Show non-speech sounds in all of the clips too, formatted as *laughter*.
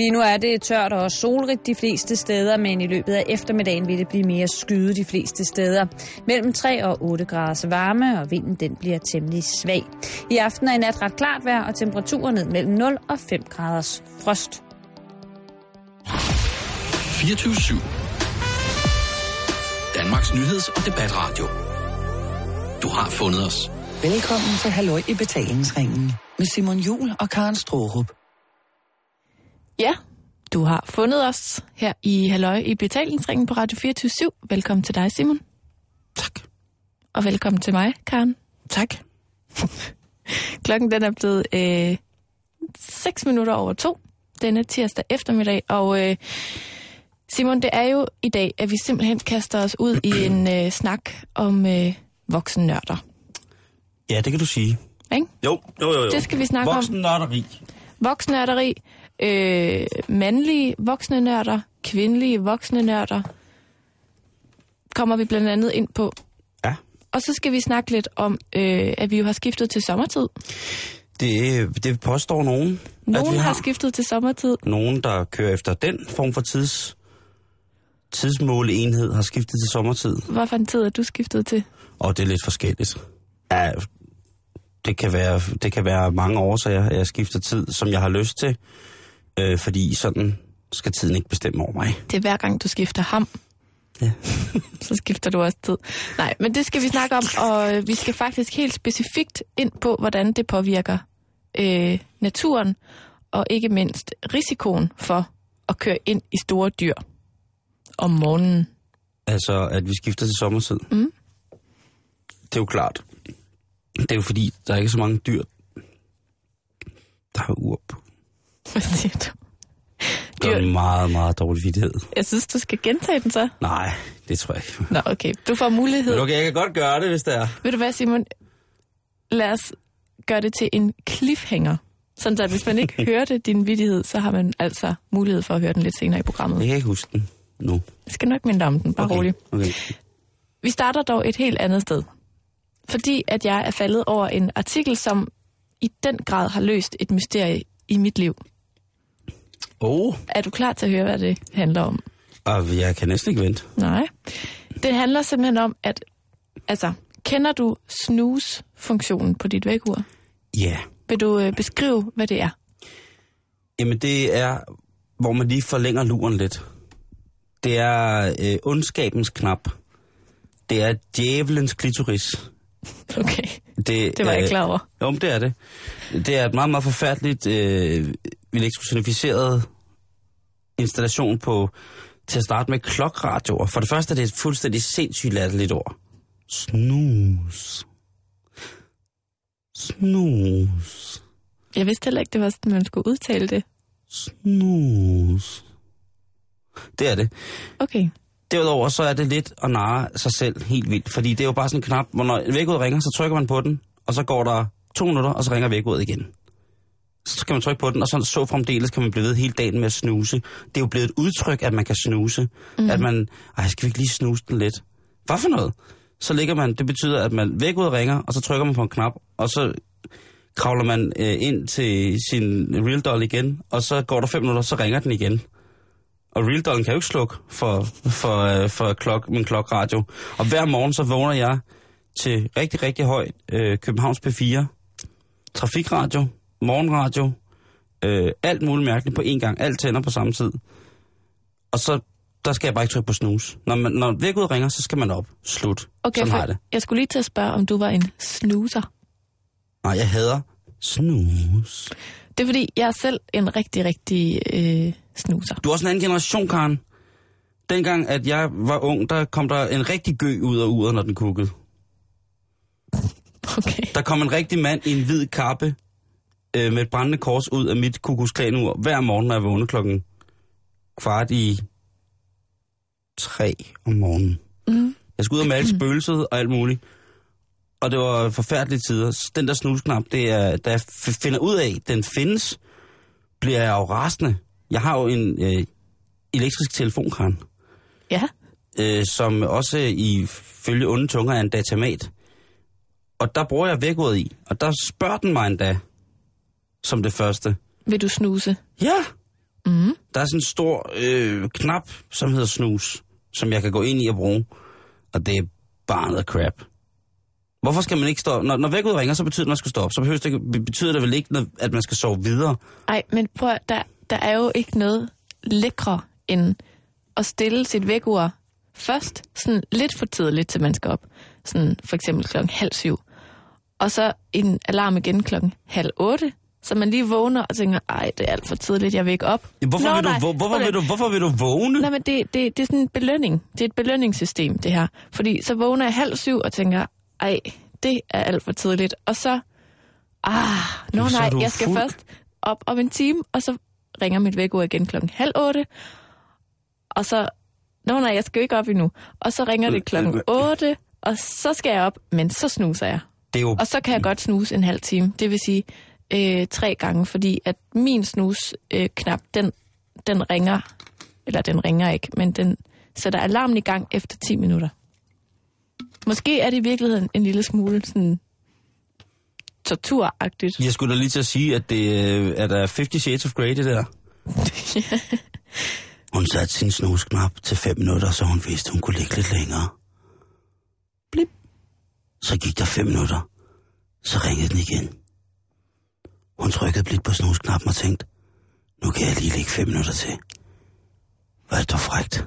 Lige nu er det tørt og solrigt de fleste steder, men i løbet af eftermiddagen vil det blive mere skyde de fleste steder. Mellem 3 og 8 graders varme, og vinden den bliver temmelig svag. I aften er i nat ret klart vejr, og temperaturer ned mellem 0 og 5 graders frost. 24 Danmarks nyheds- og debatradio. Du har fundet os. Velkommen til Halløj i betalingsringen med Simon Jul og Karen Strohrup. Ja, du har fundet os her i Halløj i betalingsringen på Radio 24 Velkommen til dig, Simon. Tak. Og velkommen til mig, Karen. Tak. *laughs* Klokken den er blevet øh, 6 minutter over to denne tirsdag eftermiddag, og øh, Simon, det er jo i dag, at vi simpelthen kaster os ud i en *clears throat* øh, snak om øh, voksennørder. Ja, det kan du sige. Ikke? Jo, jo, jo. jo. Det skal vi snakke om. Voksen nørderi. Voksennørderi, øh, mandlige voksne nørder, kvindelige voksne nørder, kommer vi blandt andet ind på. Ja. Og så skal vi snakke lidt om, øh, at vi jo har skiftet til sommertid. Det, det påstår nogen. Nogen har har skiftet til sommertid. nogen, der kører efter den form for tids, tidsmåleenhed, har skiftet til sommertid. Hvad for en tid er du skiftet til? Og det er lidt forskelligt. Ja, det kan være, det kan være mange årsager, at jeg skifter tid, som jeg har lyst til. Øh, fordi sådan skal tiden ikke bestemme over mig. Det er hver gang, du skifter ham. Ja. *laughs* så skifter du også tid. Nej, men det skal vi snakke om, og øh, vi skal faktisk helt specifikt ind på, hvordan det påvirker øh, naturen, og ikke mindst risikoen for at køre ind i store dyr om morgenen. Altså, at vi skifter til sommertid. Mm. Det er jo klart. Det er jo fordi, der er ikke så mange dyr, der har ur på. *laughs* Hvad siger du? Det er meget, meget dårlig vidighed. Jeg synes, du skal gentage den så. Nej, det tror jeg ikke. Nå, okay. Du får mulighed. Men okay, jeg kan godt gøre det, hvis det er. Ved du hvad, Simon? Lad os gøre det til en cliffhanger. Sådan at hvis man ikke *laughs* hørte din vidighed, så har man altså mulighed for at høre den lidt senere i programmet. Jeg kan ikke huske den nu. Jeg skal nok minde om den, bare okay. roligt. Okay. Vi starter dog et helt andet sted. Fordi at jeg er faldet over en artikel, som i den grad har løst et mysterie i mit liv. Oh, Er du klar til at høre, hvad det handler om? og jeg kan næsten ikke vente. Nej. Det handler simpelthen om, at... Altså, kender du snooze-funktionen på dit vækkeur? Ja. Vil du øh, beskrive, hvad det er? Jamen, det er, hvor man lige forlænger luren lidt. Det er øh, ondskabens knap. Det er djævelens klitoris. Okay, Det, det var jeg ikke klar over. Jo, men det er det. Det er et meget, meget forfærdeligt øh, elektronificeret installation på, til at starte med klokradioer. For det første er det et fuldstændig sindssygt latterligt ord. Snus. Snus. Jeg vidste heller ikke, det var sådan, man skulle udtale det. Snus. Det er det. Okay. Derudover så er det lidt at narre sig selv helt vildt, fordi det er jo bare sådan en knap, hvor når vækkeudet ringer, så trykker man på den, og så går der to minutter, og så ringer vækkeudet igen. Så skal man trykke på den, og så, så fremdeles kan man blive ved hele dagen med at snuse. Det er jo blevet et udtryk, at man kan snuse. Mm. At man, ej, skal vi ikke lige snuse den lidt? Hvad for noget? Så ligger man, det betyder, at man vækkeudet ringer, og så trykker man på en knap, og så kravler man øh, ind til sin real doll igen, og så går der fem minutter, så ringer den igen. Og Real Dollen kan jo ikke slukke for, for, øh, for klok, min klokradio. Og hver morgen så vågner jeg til rigtig, rigtig højt øh, Københavns P4, trafikradio, morgenradio, øh, alt muligt mærkeligt på én gang. Alt tænder på samme tid. Og så, der skal jeg bare ikke trykke på snus. Når, man, når vækkeudet ringer, så skal man op. Slut. Okay, Sådan har for jeg det. jeg skulle lige til at spørge, om du var en snoozer. Nej, jeg hader snus. Det er fordi, jeg er selv en rigtig, rigtig øh, snoozer. Du er også en anden generation, Karen. Dengang, at jeg var ung, der kom der en rigtig gø ud af uret, når den kukkede. *laughs* Okay. Der kom en rigtig mand i en hvid kappe øh, med et brændende kors ud af mit kukusklanur hver morgen, når jeg vågnede klokken kvart i tre om morgenen. Mm. Jeg skulle ud og male spøgelset og alt muligt. Og det var forfærdelige tider. Den der snusknap, det er, da jeg finder ud af, at den findes, bliver jeg jo rasende. Jeg har jo en øh, elektrisk telefon, Karen, Ja. øh, som også i følge onde tunger er en datamat. Og der bruger jeg vækord i, og der spørger den mig endda, som det første. Vil du snuse? Ja, Mm. Der er sådan en stor øh, knap, som hedder snus, som jeg kan gå ind i og bruge. Og det er bare noget crap. Hvorfor skal man ikke stå Når, når vækket ringer, så betyder det, at man skal stå op. Så behøver det, ikke- betyder det vel ikke, at man skal sove videre. Ej, men prøv der, der er jo ikke noget lækre end at stille sit vækkeur først, sådan lidt for tidligt, til man skal op. Sådan for eksempel klokken halv syv. Og så en alarm igen klokken halv otte, så man lige vågner og tænker, ej, det er alt for tidligt, jeg vil ikke op. Ja, Hvorfor, Nå, vil du, nej, hvor, hvorfor, vil du, hvorfor vil du vågne? Nej, men det, det, det er sådan en belønning. Det er et belønningssystem, det her. Fordi så vågner jeg halv syv og tænker, ej, det er alt for tidligt. Og så, ah, nå nej, jeg skal fuld. først op om en time, og så ringer mit vækkeur igen klokken halv otte. Og så, nå nej, jeg skal jo ikke op endnu. Og så ringer det klokken 8, og så skal jeg op, men så snuser jeg. Det er jo Og så kan jeg godt snuse en halv time. Det vil sige øh, tre gange, fordi at min snus øh, knap, den, den ringer, eller den ringer ikke, men den sætter alarmen i gang efter 10 minutter. Måske er det i virkeligheden en lille smule sådan torturagtigt. Jeg skulle da lige til at sige, at det øh, er der 50 Shades of Grey, det der. *laughs* Hun satte sin snusknap til 5 minutter, så hun vidste, hun kunne ligge lidt længere. Blip. Så gik der 5 minutter. Så ringede den igen. Hun trykkede blidt på snusknappen og tænkte, nu kan jeg lige ligge 5 minutter til. Hvor er det dog frækt.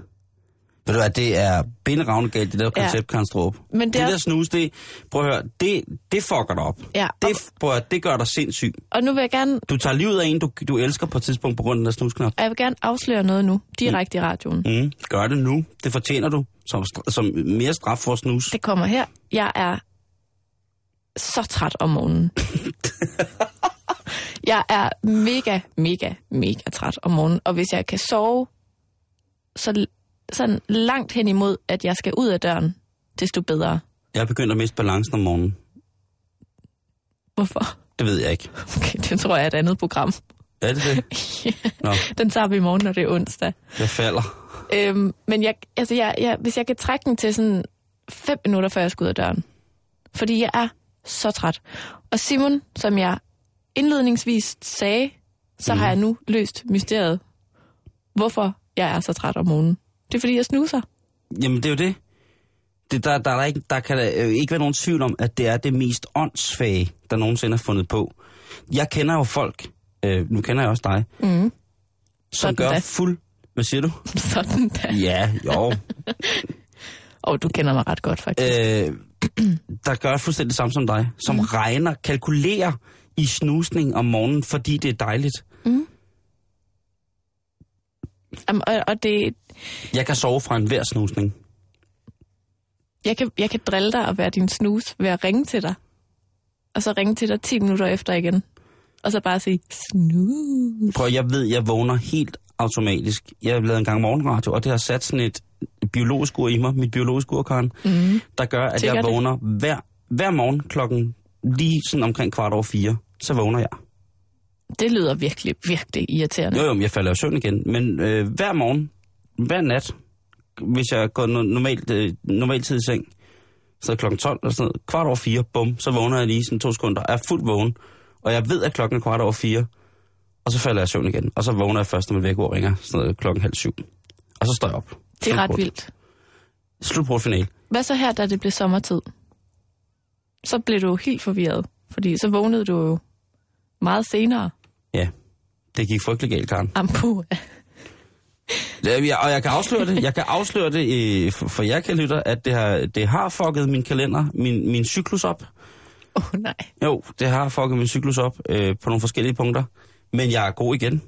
Ved du hvad, det er benravne galt, det der Ja. koncept, Karen Strup. Men det det er der snus, det, prøv at høre, det, det fucker dig op. Ja, og, Det, prøv at, høre, det gør dig sindssyg. og nu vil jeg gerne, Du tager livet af en, du, du elsker på et tidspunkt på grund af den der snusknap. jeg vil gerne afsløre noget nu, direkte i radioen. Mm, gør det nu. Det fortjener du som, som mere straf for snus. Det kommer her. Jeg er så træt om morgenen. *laughs* jeg er mega, mega, mega træt om morgenen. Og hvis jeg kan sove så sådan langt hen imod, at jeg skal ud af døren, desto bedre. Jeg er begyndt at miste balancen om morgenen. Hvorfor? Det ved jeg ikke. Okay, det tror jeg er et andet program. Er det det? *laughs* Nå, Den tager vi i morgen, når det er onsdag. jeg falder. Øhm, men jeg, altså jeg, jeg, hvis jeg kan trække den til sådan fem minutter, før jeg skal ud af døren. Fordi jeg er så træt. Og Simon, som jeg indledningsvis sagde, så mm. har jeg nu løst mysteriet. Hvorfor jeg er så træt om morgenen. Det er fordi, jeg snuser. Jamen, det er jo det. det der, der, er der, ikke, der kan der, øh, ikke være nogen tvivl om, at det er det mest åndssvage, der nogensinde er fundet på. Jeg kender jo folk, øh, nu kender jeg også dig, Mm. som Sådan gør da. fuld... Hvad siger du? *laughs* Sådan da. Ja, jo. *laughs* Og du kender mig ret godt, faktisk. øh, der gør fuldstændig det samme som dig, som mm. regner, kalkulerer i snusning om morgenen, fordi det er dejligt. Jamen, og, og det, Jeg kan sove fra enhver snusning. jeg, kan, jeg kan drille dig og være din snus ved at ringe til dig. Og så ringe til dig 10 minutter efter igen. Og så bare sige, snus. Prøv, jeg ved, jeg vågner helt automatisk. Jeg har lavet en gang morgenradio, og det har sat sådan et biologisk ur i mig, mit biologiske ur, Karen, Mm. der gør, at Sikkert jeg det. vågner hver, hver morgen klokken lige sådan omkring kvart over fire. Så vågner jeg. Det lyder virkelig, virkelig irriterende. Jo, jo, men jeg falder jo søvn igen. Men øh, hver morgen, hver nat, hvis jeg går no- normalt, øh, normalt tid i seng, så klokken 12 eller sådan noget, kvart over fire, bum, så vågner jeg lige sådan to sekunder, er fuldt vågen, og jeg ved, at klokken er kvart over fire, og så falder jeg søvn igen, og så vågner jeg først, når mit vækord ringer, sådan noget klokken halv syv. Og så står jeg op. Det er ret vildt. Slut final. Hvad så her, da det blev sommertid? Så blev du helt forvirret, fordi så vågnede du jo meget senere. Ja, det gik frygtelig galt, Karen. Ampu. Ja, jeg- og jeg kan afsløre det, jeg kan afsløre det øh, for, for jer, kan lytter, at det har, det har fucket min kalender, min, min cyklus op. Åh oh, nej. Jo, det har fucket min cyklus op øh, på nogle forskellige punkter. Men jeg er god igen.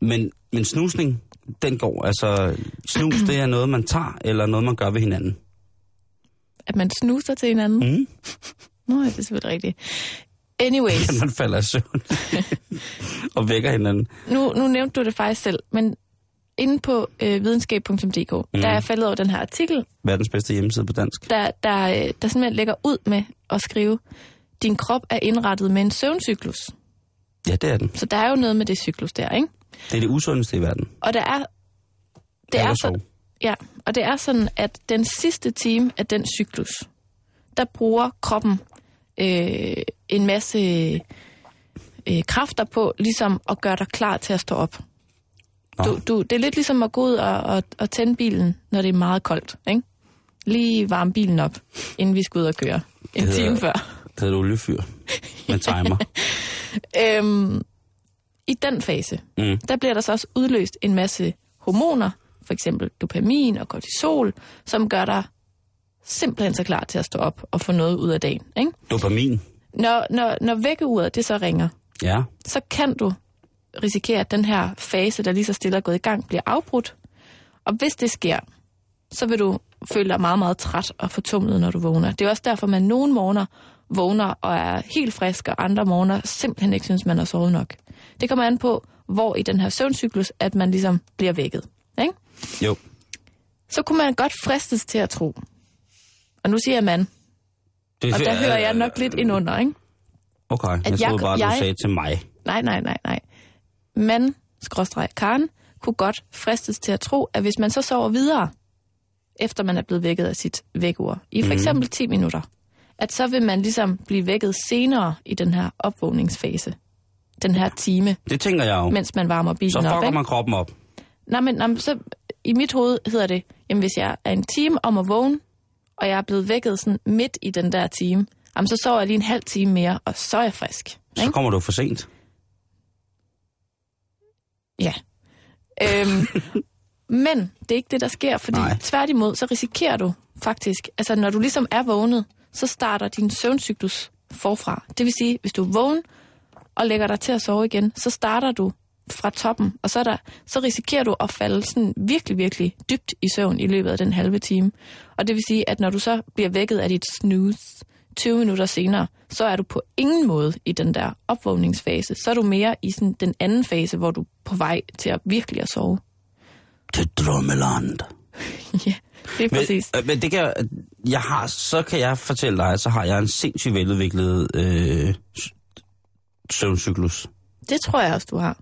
Men, men snusning, den går. Altså, snus, det er noget, man tager, eller noget, man gør ved hinanden. At man snuser til hinanden? Mm. Nå, ja, det er selvfølgelig rigtigt. Anyways, *laughs* man falder i søvn *laughs* og vækker hinanden. nu, nu nævnte du det faktisk selv, men inde på øh, videnskab.dk, mm. der er jeg faldet over den her artikel, Verdens bedste hjemmeside på dansk. der, der, øh, der simpelthen lægger ud med at skrive, din krop er indrettet med en søvncyklus. Ja, det er den. Så der er jo noget med det cyklus der, ikke? Det er det usundeste i verden. Og der er... Det er at så. Ja, og det er sådan, at den sidste time af den cyklus, der bruger kroppen øh, en masse øh, kræfter på, ligesom at gøre dig klar til at stå op. Nå. Du, du, det er lidt ligesom at gå ud og, og, og tænde bilen, når det er meget koldt. Ikke? Lige varme bilen op, inden vi skal ud og køre. En hedder- time før. Det hedder oliefyr. Med *laughs* timer. Øhm, I den fase, Mm. der bliver der så også udløst en masse hormoner, for eksempel dopamin og kortisol, som gør dig simpelthen så klar til at stå op og få noget ud af dagen. Ikke? Dopamin. Når, når, når vækkeuret det så ringer, Ja. så kan du risikere, at den her fase, der lige så stille er gået i gang, bliver afbrudt. Og hvis det sker, så vil du føle dig meget, meget træt og fortumlet, når du vågner. Det er også derfor, man nogle morgener vågner og er helt frisk, og andre morgener simpelthen ikke synes, man har sovet nok. Det kommer an på, hvor i den her søvncyklus, at man ligesom bliver vækket. Ikke? Jo. Så kunne man godt fristes til at tro. Og nu siger jeg man, Det og der hører jeg nok lidt ind under, ikke? Okay, jeg jeg- troede bare, du jeg- sagde til mig. Nej, nej, nej, nej. Man, skråstreg Karen, kunne godt fristes til at tro, at hvis man så sover videre, efter man er blevet vækket af sit vækkeur, i for eksempel 10 minutter, at så vil man ligesom blive vækket senere i den her opvågningsfase. Den her time, Det tænker jeg jo. mens man varmer bilen så op. fucker ikke? man kroppen op. Nej, men, nej, så, i mit hoved hedder det, jamen hvis jeg er en time om at vågne, og jeg er blevet vækket sådan midt i den der time, jamen så sover jeg lige en halv time mere, og så er jeg frisk. Så ikke? kommer du for sent. Ja. Øhm, *laughs* men det er ikke det, der sker, fordi. Nej. tværtimod, så risikerer du faktisk, altså når du ligesom er vågnet, så starter din søvncyklus forfra. Det vil sige, hvis du er vågen og lægger dig til at sove igen, så starter du fra toppen, og så, er der, så risikerer du at falde sådan virkelig, virkelig dybt i søvn i løbet af den halve time. Og det vil sige, at når du så bliver vækket af dit snooze 20 minutter senere, så er du på ingen måde i den der opvågningsfase. Så er du mere i sådan den anden fase, hvor du er på vej til at virkelig at sove. Til drømmeland. *laughs* ja, det er præcis. Men, øh, men det kan jeg, har, så kan jeg fortælle dig, så har jeg en sindssygt veludviklet øh, søvncyklus. Det tror jeg også, du har.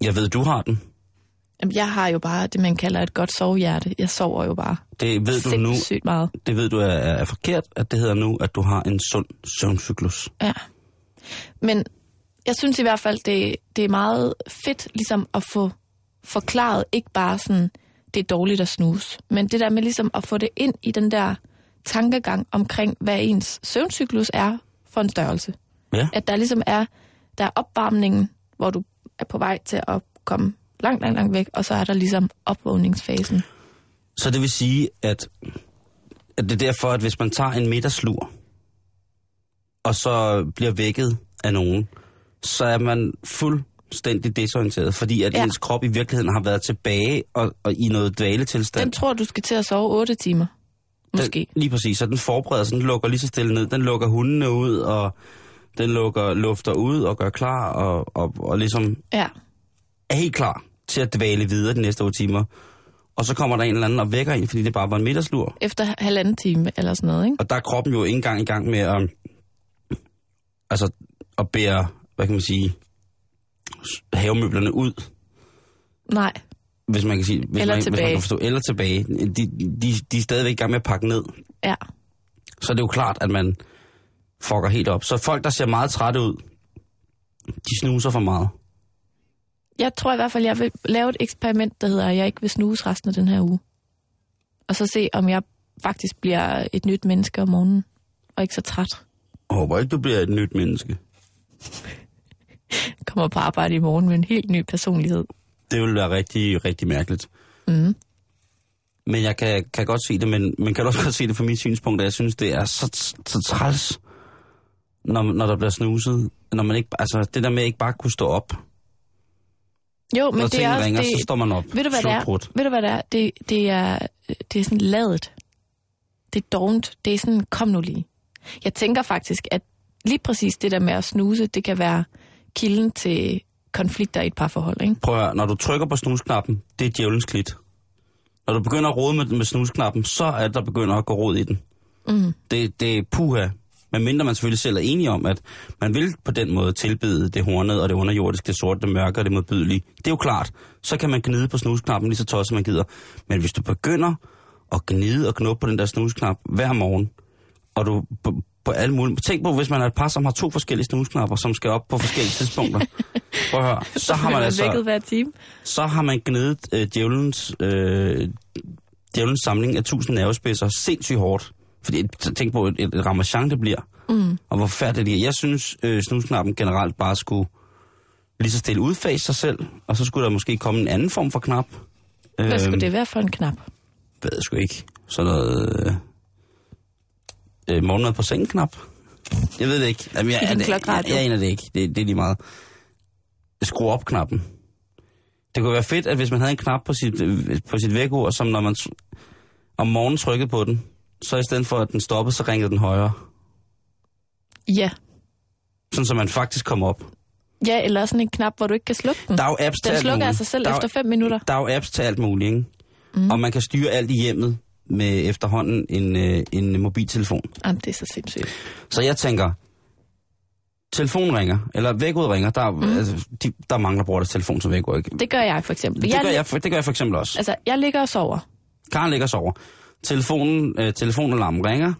Jeg ved, du har den. Jamen, jeg har jo bare det, man kalder et godt sovehjerte. Jeg sover jo bare Det ved du nu, sindssygt meget. det ved du er, er forkert, at det hedder nu, at du har en sund søvncyklus. Ja. Men jeg synes i hvert fald, det, det er meget fedt ligesom at få forklaret, ikke bare sådan, det er dårligt at snuse, men det der med ligesom at få det ind i den der tankegang omkring, hvad ens søvncyklus er for en størrelse. Ja. At der ligesom er, der er opvarmningen, hvor du er på vej til at komme langt, langt, langt væk, og så er der ligesom opvågningsfasen. Så det vil sige, at, at det er derfor, at hvis man tager en middagslur, og så bliver vækket af nogen, så er man fuldstændig desorienteret, fordi at ja. Ens krop i virkeligheden har været tilbage og, og i noget dvaletilstand. Den tror du skal til at sove 8 timer. Måske. Den, lige præcis, så den forbereder sig, den lukker lige så stille ned. Den lukker hundene ud, og den lukker lufter ud og gør klar, og, og, og ligesom Ja. er helt klar til at dvæle videre de næste 8 timer. Og så kommer der en eller anden og vækker en, fordi det bare var en middagslur. Efter halvanden time eller sådan noget, ikke? Og der er kroppen jo ikke engang i gang med at, altså, at bære, hvad kan man sige, havemøblerne ud, Nej. hvis man kan sige, hvis, Eller man, hvis man tilbage. kan forstå, eller tilbage. De, de, de er stadigvæk i gang med at pakke ned. Ja. Så er det jo klart, at man fucker helt op. Så folk, der ser meget trætte ud, de snuser for meget. Jeg tror i hvert fald, jeg vil lave et eksperiment, der hedder, at jeg ikke vil snuse resten af den her uge. Og så se, om jeg faktisk bliver et nyt menneske om morgenen, og ikke så træt. Jeg håber ikke, du bliver et nyt menneske. *laughs* Kommer på arbejde i morgen med en helt ny personlighed. Det vil være rigtig, rigtig mærkeligt. Mm. Men jeg kan, kan godt se det, men, men kan også godt se det fra mit synspunkt, at jeg synes, det er så, så træls, når, når der bliver snuset. Når man ikke, altså, det der med ikke bare kunne stå op. Jo, men når det er også... ringer, det, så står man op. ved du, hvad det er? Ved du, hvad det er? Det, det er, det er sådan ladet. Det er dovent. Det er sådan, kom nu lige. Jeg tænker faktisk, at lige præcis det der med at snuse, det kan være kilden til konflikter i et parforhold, ikke? Prøv at høre, når du trykker på snusknappen, det er djævelens klit. Når du begynder at rode med, med snusknappen, så er det, der begynder at gå rod i den. Mm. Det, det er puha. Men mindre man selvfølgelig selv er enige om, at man vil på den måde tilbede det hornede og det underjordiske, det sorte, det mørke og det modbydelige. Det er jo klart. Så kan man gnide på snusknappen lige så tosset man gider. Men hvis du begynder at gnide og knuppe på den der snusknap hver morgen, og du b- på alle mulige... Tænk på, hvis man er et par, som har to forskellige snusknapper, som skal op på forskellige tidspunkter. *laughs* Prøv at høre. Så har man altså... hver time. Så har man gnedet øh, djævelens, øh, djævelens samling af tusind nervespidser sindssygt hårdt. Fordi tænk på, et, et, et ramachan det bliver. Mm. Og hvor færdigt det er. Jeg synes, øh, snusknappen generelt bare skulle lige så stille udfase sig selv, og så skulle der måske komme en anden form for knap. Hvad skulle Øhm, det være for en knap? ved jeg sgu ikke. Sådan noget... Øh, øh, morgenmad på sengen-knap. Jeg ved det ikke. Jamen, jeg, I din er det- klokkeradio. Jeg, jeg aner det ikke. Det, det er lige meget. Skru op-knappen. Det kunne være fedt, at hvis man havde en knap på sit, øh, på sit vækord, som når man om morgenen trykkede på den, så i stedet for at den stoppede, så ringede den højere. Ja. Sådan så man faktisk kom op. Ja, eller sådan en knap, hvor du ikke kan slukke den. Der er jo apps til Den alt slukker af sig selv der er, efter 5 minutter. Der er jo apps til alt muligt, ikke? Mm. Og man kan styre alt i hjemmet med efterhånden en, øh, en mobiltelefon. Jamen, det er så sindssygt. Så jeg tænker, telefonen ringer, eller vækord ringer, der, mm. altså, de, der mangler bruger deres telefon som vækord, ikke? Det gør jeg for eksempel. Det gør, lig- jeg, for- det gør jeg for eksempel også. Altså, jeg ligger og sover. Karen ligger og sover. Telefonen, øh, telefonalarmen ringer.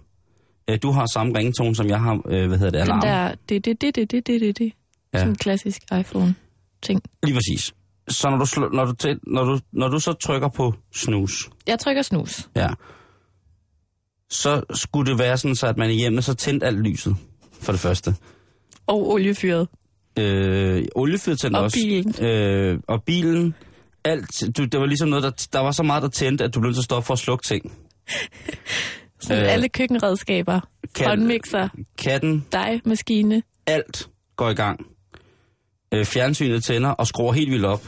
Øh, du har samme ringetone, som jeg har, øh, hvad hedder det, alarm. Den der, det, det, det, det, det, det, det, det. Ja. Sådan en klassisk iPhone-ting. Lige præcis. Så når du, slå, når, du til, når, du, når du så trykker på snus, Jeg trykker snus. ja, så skulle det være sådan, så at man i hjemmet så tændte alt lyset, for det første. Og oliefyret. Øh, oliefyret tændte Og også. bilen. Øh, og bilen. Alt, du, det var ligesom noget, der, der var så meget, der tændte, at du blev nødt til at stoppe for at slukke ting. *laughs* Sådan Øh, alle køkkenredskaber. kan- Håndmixer. Katten, Dig, maskine. alt går i gang. Øh, fjernsynet tænder og skruer helt vildt op.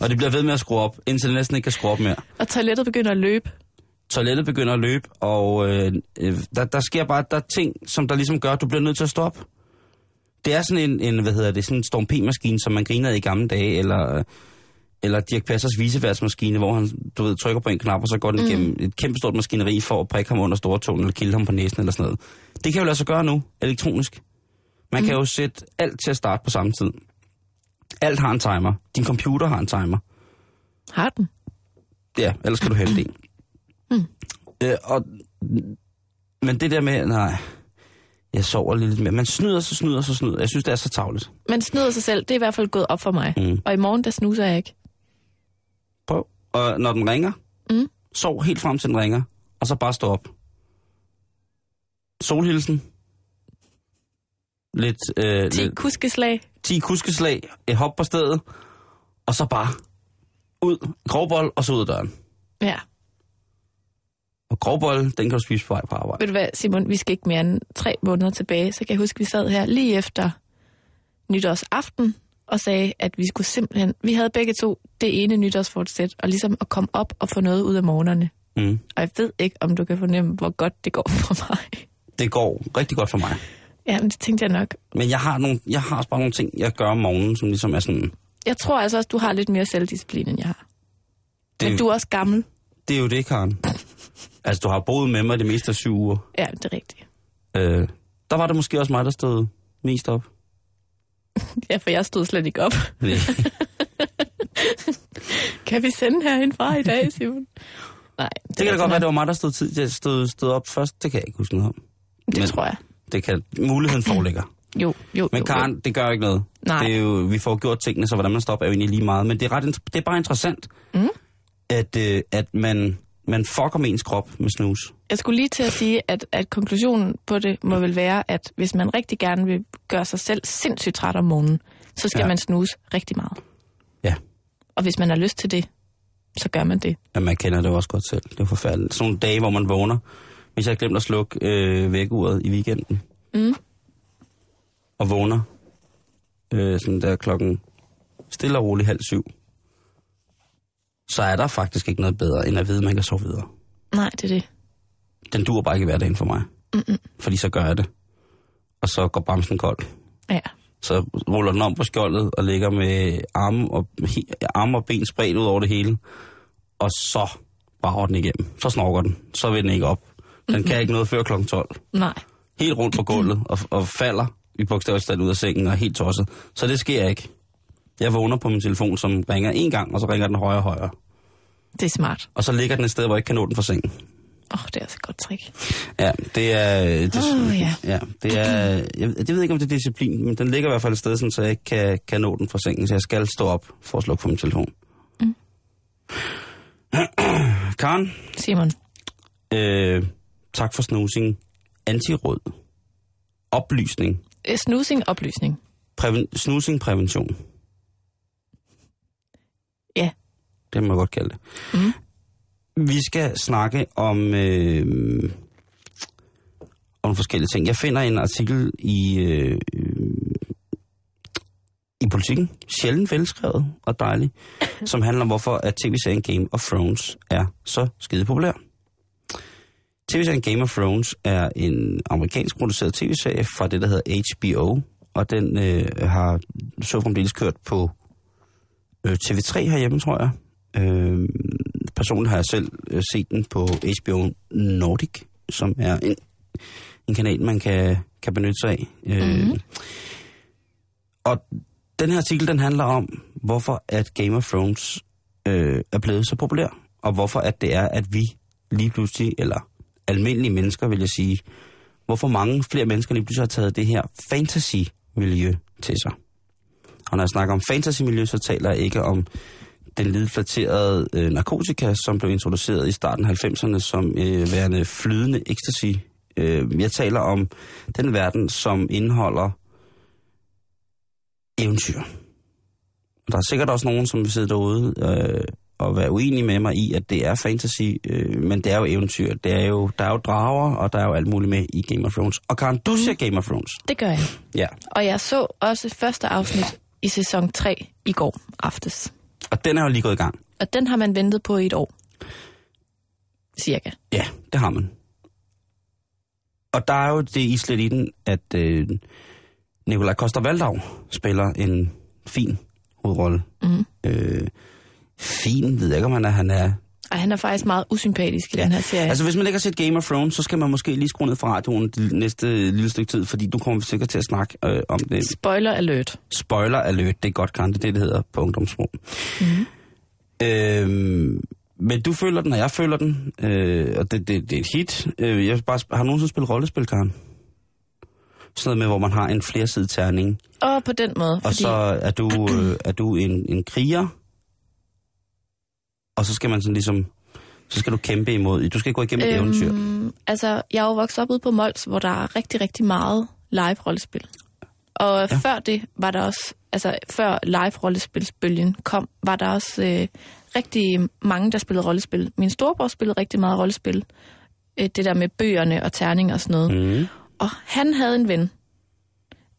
Og det bliver ved med at skrue op, indtil det næsten ikke kan skrue op mere. Og toilettet begynder at løbe. Toilettet begynder at løbe, og øh, øh, der, der sker bare der er ting, som der ligesom gør, at du bliver nødt til at stoppe. Det er sådan en, en hvad hedder det, sådan en Storm P-maskine, som man grinede i gamle dage, eller, øh, eller Dirk Passers viseværtsmaskine, hvor han, du ved, trykker på en knap, og så går den mm. igennem et kæmpe stort maskineri for at prikke ham under store tåen, eller kilde ham på næsen, eller sådan noget. Det kan jo lade sig gøre nu, elektronisk. Man mm. kan jo sætte alt til at starte på samme tid. Alt har en timer. Din computer har en timer. Har den? Ja, ellers kan du hente en. Mm. Øh, og, men det der med, nej, jeg sover lidt mere. Man snyder så snyder så snyder. Jeg synes, det er så tavligt. Man snyder sig selv. Det er i hvert fald gået op for mig. Mm. Og i morgen, der snuser jeg ikke. Prøv. Og når den ringer, Mm. sov helt frem til den ringer, og så bare stå op. Solhilsen. Lidt, øh, 10 lidt, kuskeslag. 10 kuskeslag, et hop på stedet, og så bare ud, grovbold, og så ud af døren. Ja. Og grovbold, den kan du spise på vej på arbejde. Ved du hvad, Simon, vi skal ikke mere end tre måneder tilbage. Så kan jeg huske, vi sad her lige efter nytårsaften og sagde, at vi skulle simpelthen... Vi havde begge to det ene nytårsfortsæt, og ligesom at komme op og få noget ud af morgenerne. Mm. Og jeg ved ikke, om du kan fornemme, hvor godt det går for mig. Det går rigtig godt for mig. Ja, men det tænkte jeg nok. Men jeg har, nogle, jeg har også bare nogle ting, jeg gør om morgenen, som ligesom er sådan... Jeg tror altså også, du har lidt mere selvdisciplin, end jeg har. Det, Men du er også gammel. det er jo det, Karen. Altså, du har boet med mig det meste af syv uger. Ja, det er rigtigt. Øh, der var det måske også mig, der stod mest op. *laughs* Ja, for jeg stod slet ikke op. Nej. *laughs* Kan vi sende herindfra i dag, Simon? Nej, det, Det kan da godt være, det var mig, der stod, tid, jeg stod, stod op først. Det kan jeg ikke huske noget om. Det men- tror jeg. Det kan, muligheden foreligger. Jo, jo, Men jo, Karen, det gør jo ikke noget. Nej. Det er jo, vi får gjort tingene, så hvordan man stopper er jo egentlig lige meget. Men det er, ret, det er bare interessant, Mm. at, øh, at man, man fucker med ens krop med snus. Jeg skulle lige til at sige, at, at konklusionen på det må vel være, at hvis man rigtig gerne vil gøre sig selv sindssygt træt om morgenen, så skal Ja. man snuse rigtig meget. Ja. Og hvis man har lyst til det, så gør man det. Ja, man kender det også godt selv. Det er forfærdeligt. Sådan nogle dage, hvor man vågner. Hvis jeg har glemt at slukke øh, vækkeuret i weekenden. Mm. Og vågner. Øh, sådan der klokken stille og roligt halv syv. Så er der faktisk ikke noget bedre, end at vide, at man kan sove videre. Nej, det er det. Den dur bare ikke i hverdagen for mig. Mm-mm. Fordi så gør jeg det. Og så går bremsen kold. Ja. Så ruller den om på skjoldet og ligger med arme og, arme og ben spredt ud over det hele. Og så brager den igennem. Så snorker den. Så vil den ikke op. Den kan ikke noget før kl. 12. Nej. Helt rundt på gulvet og, og falder i bogstaveligt ud af sengen og er helt tosset. Så det sker ikke. Jeg vågner på min telefon, som ringer en gang, og så ringer den højere og højere. Det er smart. Og så ligger den et sted, hvor jeg ikke kan nå den fra sengen. Åh, oh, det er altså et godt trick. Ja, det er... Det, Åh, ja. ja. det er... Jeg, jeg ved ikke, om det er disciplin, men den ligger i hvert fald et sted, sådan, så jeg ikke kan, kan nå den fra sengen, så jeg skal stå op for at slukke for min telefon. Mm. *clears throat* Karen, Simon. øh, tak for snusing. Antiråd. Oplysning. Øh, Snusing, oplysning. Præven, snusing prævention. Ja. Det må jeg godt kalde det. Mhm. Vi skal snakke om, øh, om forskellige ting. Jeg finder en artikel i, øh, i politikken, sjældent velskrevet og dejlig, som handler om, hvorfor at tv-serien Game of Thrones er så skide populær. TV-serien Game of Thrones er en amerikansk produceret tv-serie fra det, der hedder HBO, og den øh, har så fremdeles kørt på øh, TV3 herhjemme, tror jeg. Øh, personligt har jeg selv øh, set den på HBO Nordic, som er en, en kanal, man kan, kan benytte sig af. Øh, Mhm. Og den her artikel, den handler om, hvorfor at Game of Thrones øh, er blevet så populær, og hvorfor at det er, at vi lige pludselig, eller almindelige mennesker, vil jeg sige, hvorfor mange flere mennesker lige pludselig har taget det her fantasy-miljø til sig. Og når jeg snakker om fantasy-miljø, så taler jeg ikke om den lidt flatterede øh, narkotika, som blev introduceret i starten af 90'erne som øh, værende flydende ecstasy. Øh, jeg taler om den verden, som indeholder eventyr. Der er sikkert også nogen, som vil sidde derude øh, og være uenige med mig i, at det er fantasy, øh, men det er jo eventyr. Det er jo, der er jo drager, og der er jo alt muligt med i Game of Thrones. Og Karen, du ser Game of Thrones. Det gør jeg. Ja. Og jeg så også første afsnit i sæson 3 i går aftes. Og den er jo lige gået i gang. Og den har man ventet på i et år. Cirka. Ja, det har man. Og der er jo det islet i den, at øh, Nikolaj koster valdau spiller en fin hovedrolle. Mm. Øh, fin, ved jeg ikke, om han er. Han er Og han er faktisk meget usympatisk i Ja. den her serie. Altså, hvis man ikke har set Game of Thrones, så skal man måske lige skrue ned fra radioen det næste lille stykke tid, fordi du kommer sikkert til at snakke øh, om det. Spoiler alert. Spoiler alert, det er godt, Karen, det det, hedder på ungdomssprog. Mm-hmm. Øhm, men du føler den, og jeg føler den, øh, og det, det, det er et hit. Øh, jeg bare, har nogensinde spillet rollespil, Karen? Sådan noget med, hvor man har en flersidig terning, Og på den måde, og fordi så er du, øh, er du en, en kriger, og så skal man sådan ligesom, så skal du kæmpe imod, du skal gå igennem et eventyr. Øhm, altså, jeg er jo vokset op ude på Mols, hvor der er rigtig, rigtig meget live-rollespil. Og ja. før det var der også, altså før live-rollespilsbølgen kom, var der også øh, rigtig mange, der spillede rollespil. Min storebror spillede rigtig meget rollespil. Øh, det der med bøgerne og terninger og sådan noget. Mm. Og han havde en ven,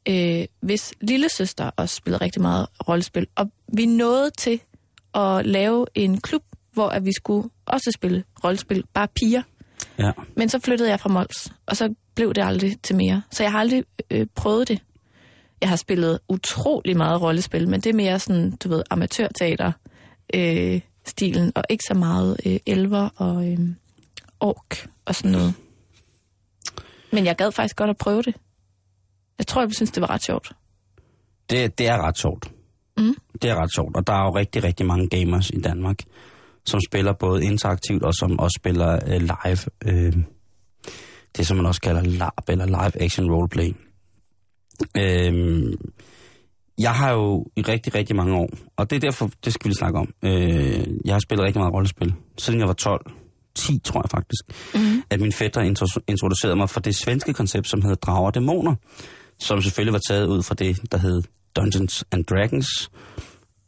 øh, hvis lille søster også spillede rigtig meget rollespil. Og vi nåede til at lave en klub, hvor at vi skulle også spille rollespil, bare piger. Ja. Men så flyttede jeg fra Mols, og så blev det aldrig til mere. Så jeg har aldrig øh, prøvet det. Jeg har spillet utrolig meget rollespil, men det er mere sådan, du ved, amatørteater øh, stilen, og ikke så meget øh, elver og øh, ork og sådan noget. Men jeg gad faktisk godt at prøve det. Jeg tror, jeg synes, det var ret sjovt. Det, det er ret sjovt. Mm. Det er ret sjovt, og der er jo rigtig, rigtig mange gamers i Danmark, som spiller både interaktivt og som også spiller øh, live. Øh, det, som man også kalder LARP, eller Live Action Roleplay. Øh, jeg har jo i rigtig, rigtig mange år, og det er derfor, det skal vi snakke om. Øh, jeg har spillet rigtig meget rollespil, siden jeg var 12. 10, tror jeg faktisk, mm. at min fætter intro- introducerede mig for det svenske koncept, som hedder Drager og Dæmoner, som selvfølgelig var taget ud fra det, der hed Dungeons and Dragons.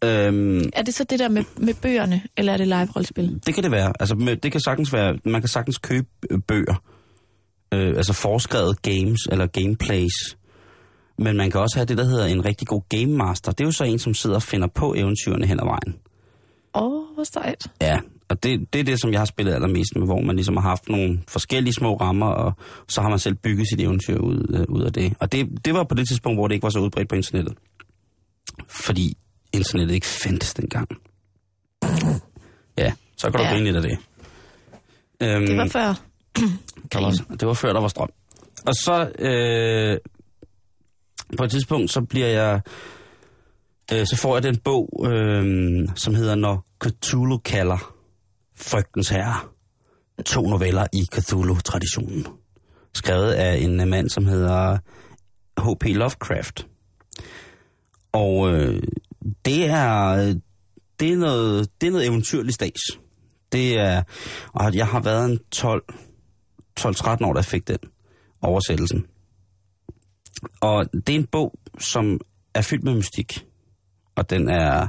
Øhm, Er det så det der med, med bøgerne, eller er det live-rollespil? det kan det være. Altså, det kan sagtens være, man kan sagtens købe øh, bøger, øh, altså forskrevet games eller gameplays. Men man kan også have det, der hedder en rigtig god game master. Det er jo så en, som sidder og finder på eventyrene hen ad vejen. Åh, oh, hvor sejt. Ja, og det, det er det, som jeg har spillet allermest med, hvor man ligesom har haft nogle forskellige små rammer, og så har man selv bygget sit eventyr ud, øh, ud af det. Og det, det var på det tidspunkt, hvor det ikke var så udbredt på internettet. Fordi internettet ikke fandtes dengang. Ja, så kan du Ja. grine lidt af det. Øhm, Det var før. der var, det var før, der var strøm. Og så øh, på et tidspunkt, så bliver jeg... Øh, så får jeg den bog, øh, som hedder Når Cthulhu kalder frygtens herre. to noveller i Cthulhu-traditionen. Skrevet af en øh, mand, som hedder H.P. Lovecraft. Og øh, det er øh, det er noget, det er noget eventyrligt stads. Det er, og jeg har været en 12, 12-13 år, da jeg fik den oversættelsen. Og det er en bog, som er fyldt med mystik. Og den er øh,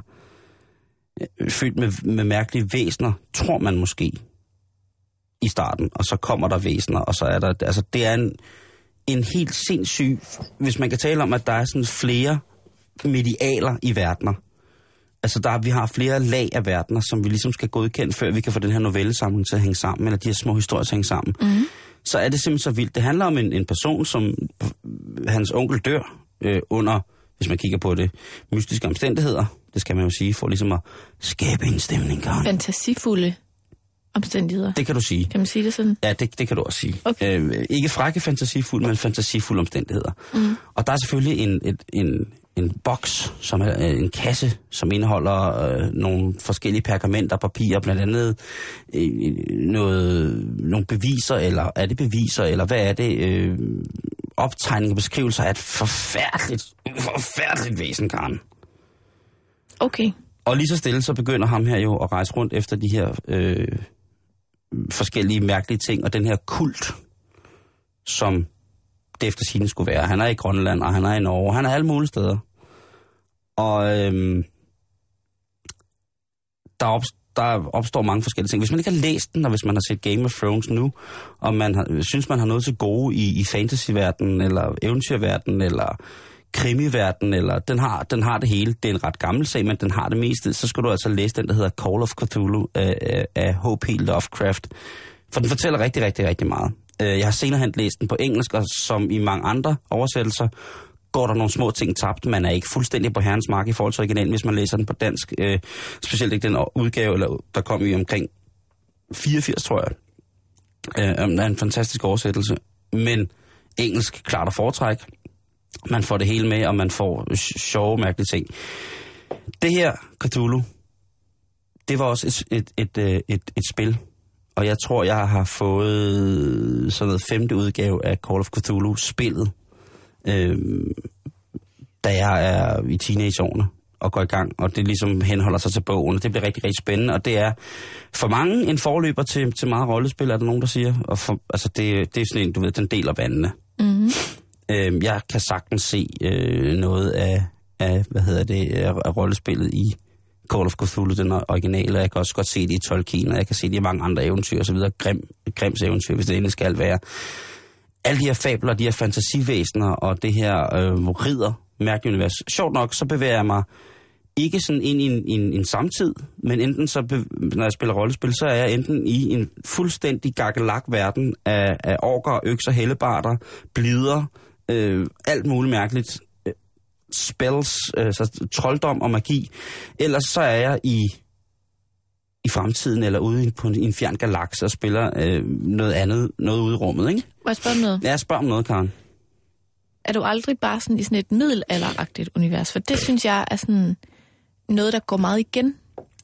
fyldt med, med mærkelige væsener, tror man måske, i starten. Og så kommer der væsener, og så er der... Altså, det er en, en helt sindssyg... Hvis man kan tale om, at der er sådan flere medialer i verdener. Altså, der, vi har flere lag af verdener, som vi ligesom skal godkende, før vi kan få den her novellesamling til at hænge sammen, eller de her små historier til at hænge sammen. Mm. Så er det simpelthen så vildt. Det handler om en, en person, som hans onkel dør øh, under, hvis man kigger på det, mystiske omstændigheder. Det skal man jo sige, for ligesom at skabe en stemning, Karen. Fantasifulde omstændigheder. Det kan du sige. Kan man sige det sådan? Ja, det, det kan du også sige. Okay. Øh, ikke frække fantasifulde, men fantasifulde omstændigheder. Mm. Og der er selvfølgelig en, et, en, en boks, som er øh, en kasse, som indeholder øh, nogle forskellige pergamenter, papirer, blandt andet øh, noget, nogle beviser, eller er det beviser, eller hvad er det? Øh, optegning og beskrivelser af et forfærdeligt, forfærdeligt væsen, Karen. Okay. Og lige så stille, så begynder ham her jo at rejse rundt efter de her øh, forskellige mærkelige ting, og den her kult, som det efter sine skulle være. Han er i Grønland, og han er i Norge, han er alle mulige steder. Og øhm, der, op, der opstår mange forskellige ting. Hvis man ikke har læst den, og hvis man har set Game of Thrones nu, og man har, synes, man har noget til gode i, i fantasyverdenen, eller eventyrverdenen, eller krimiverden, eller den har, den har det hele. Det er en ret gammel sag, men den har det meste. Så skal du altså læse den, der hedder Call of Cthulhu øh, øh af H.P. Lovecraft. For den fortæller rigtig, rigtig, rigtig meget. Øh, jeg har senere hen læst den på engelsk, og som i mange andre oversættelser, går der nogle små ting tabt. Man er ikke fuldstændig på herrens mark i forhold til originalen, hvis man læser den på dansk. Øh, specielt ikke den udgave, eller, der kom i omkring 84, tror jeg. Øh, er en fantastisk oversættelse. Men engelsk klart at foretrække. Man får det hele med, og man får sjove, mærkelige ting. Det her, Cthulhu, det var også et, et, et, øh, et, et, spil, og jeg tror, jeg har fået sådan noget femte udgave af Call of Cthulhu spillet, øh, da jeg er i teenageårene og går i gang, og det ligesom henholder sig til bogen. Det bliver rigtig, rigtig spændende, og det er for mange en forløber til, til meget rollespil, er der nogen, der siger. Og for, altså det, det er sådan en, du ved, den deler vandene. Mm-hmm. Øh, jeg kan sagtens se øh, noget af, af, hvad hedder det, af rollespillet i Call of Cthulhu, den originale, jeg kan også godt se det i Tolkien, og jeg kan se det i mange andre eventyr osv., Grim, Grims eventyr, hvis det endelig skal være. Alle de her fabler, de her fantasivæsener og det her øh, ridder, mærkelige univers. Sjovt nok, så bevæger jeg mig ikke sådan ind i en, en, en samtid, men enten så, når jeg spiller rollespil, så er jeg enten i en fuldstændig gakkelak verden af, af orker, økser, hellebarter, blider, øh, alt muligt mærkeligt, spells, altså trolddom og magi. Ellers så er jeg i, i fremtiden eller ude på en, en fjern galakse og spiller øh, noget andet, noget ude i rummet, ikke? Må jeg spørge om noget? Ja, jeg spørger om noget, Karen. Er du aldrig bare sådan i sådan et middelalderagtigt univers? For det synes jeg er sådan noget, der går meget igen.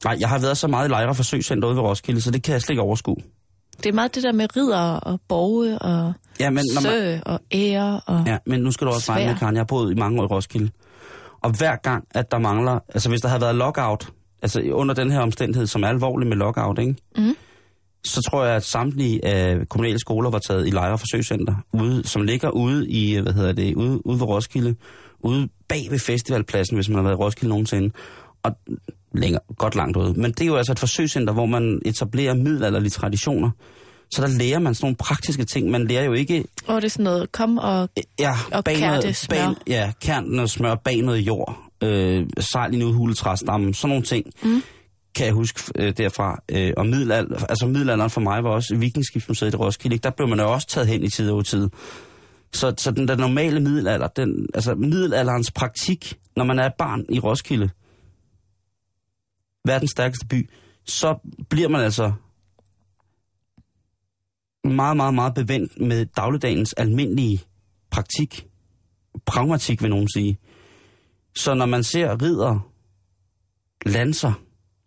Nej, jeg har været så meget i lejre forsøgscenter ude ved Roskilde, så det kan jeg slet ikke overskue. Det er meget det der med ridder og borge og ja, men, når man... og ære og Ja, men nu skal du også regne med, Karen. Jeg har boet i mange år i Roskilde. Og hver gang, at der mangler... Altså, hvis der havde været lockout, altså under den her omstændighed, som er alvorlig med lockout, ikke? Mm. så tror jeg, at samtlige af kommunale skoler var taget i lejre forsøgscenter, ude, som ligger ude i, hvad hedder det, ude, ude ved Roskilde, ude bag ved festivalpladsen, hvis man har været i Roskilde nogensinde. Og længere, godt langt ude. Men det er jo altså et forsøgscenter, hvor man etablerer middelalderlige traditioner. Så der lærer man sådan nogle praktiske ting. Man lærer jo ikke... Og det er sådan noget, kom og, ja, og bag noget, smør. Bag, ja, kærn noget smør bag noget jord. Øh, sejl i en udhulet træstamme. Sådan nogle ting. Mm kan jeg huske øh, derfra. Øh, og middelalder, altså middelalderen for mig var også Vikingskibsmuseet i Roskilde. Der blev man jo også taget hen i tid og tid. Så, så den der normale middelalder, den, altså middelalderens praktik, når man er barn i Roskilde, verdens stærkeste by, så bliver man altså meget, meget, meget bevendt med dagligdagens almindelige praktik. Pragmatik, vil nogen sige. Så når man ser ridder, lanser,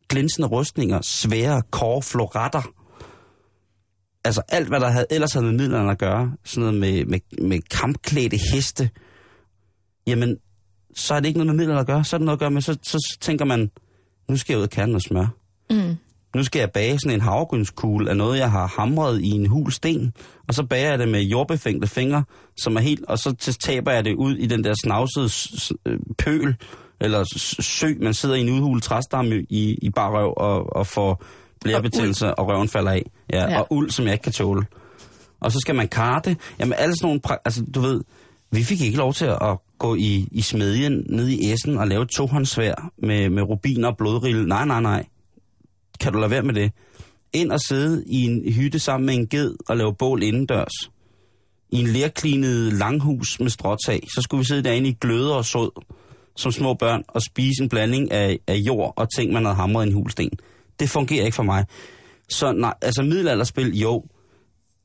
glinsende rustninger, svære kår, floretter, altså alt, hvad der havde, ellers havde med midlerne at gøre, sådan noget med, med, med kampklædte heste, jamen, så er det ikke noget med midlerne at gøre. Så er det noget at gøre med, så, så tænker man, nu skal jeg ud og kerne noget smør. Mm. Nu skal jeg bage sådan en havregrynskugle af noget, jeg har hamret i en hul sten, og så bager jeg det med jordbefængte fingre, som er helt, og så taber jeg det ud i den der snavsede øh, pøl, eller sø, man sidder i en udhulet træstamme i, i bare røv og, og får blærebetændelse, og røven falder af. Ja, Ja. ja, og uld, som jeg ikke kan tåle. Og så skal man karte. Jamen alle sådan nogle, pra- altså du ved, vi fik ikke lov til at gå i, i smedjen ned i Essen og lave et tohåndssvær med, med rubiner og blodrille. Nej, nej, nej. Kan du lade være med det? Ind og sidde i en hytte sammen med en ged og lave bål indendørs. I en lærklinet langhus med stråtag. Så skulle vi sidde derinde i gløder og sod som små børn og spise en blanding af, af jord og ting, man havde hamret i en hulsten. Det fungerer ikke for mig. Så nej, altså middelalderspil, jo,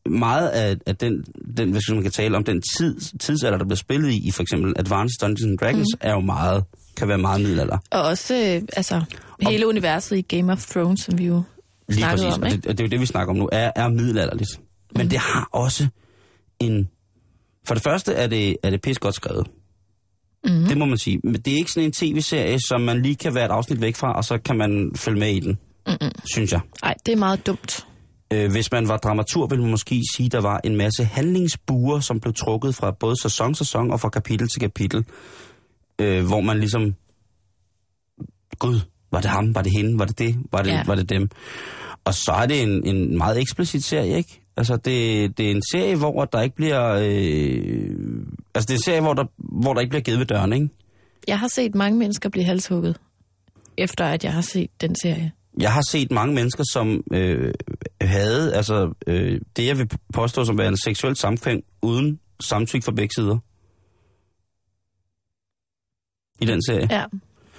meget af, af den, den, hvis man kan tale om den tid, tidsalder, der bliver spillet i, i for eksempel Advanced Dungeons and Dragons, mm. er jo meget, kan være meget middelalder. Og også øh, altså, hele universet i Game of Thrones, som vi jo Lige snakkede præcis, om, og det, og det er jo det, vi snakker om nu, er, er middelalderligt. Men mm. det har også en... For det første er det, er det pis godt skrevet. Mm. Det må man sige. Men det er ikke sådan en tv-serie, som man lige kan være et afsnit væk fra, og så kan man følge med i den, Mm-mm. synes jeg. Nej, det er meget dumt. Øh, hvis man var dramatur, ville man måske sige, at der var en masse handlingsbuer, som blev trukket fra både sæson til sæson og fra kapitel til kapitel. Øh, hvor man ligesom... Gud, var det ham? Var det hende? Var det det? Var det, ja. var det dem? Og så er det en, en meget eksplicit serie, ikke? Altså, det, det er en serie, hvor der ikke bliver... Øh, altså, det er en serie, hvor der, hvor der ikke bliver givet ved døren, ikke? Jeg har set mange mennesker blive halshugget, efter at jeg har set den serie. Jeg har set mange mennesker, som øh, havde altså, øh, det, jeg vil påstå som værende seksuelt samkvem, uden samtykke fra begge sider. I den serie. Ja,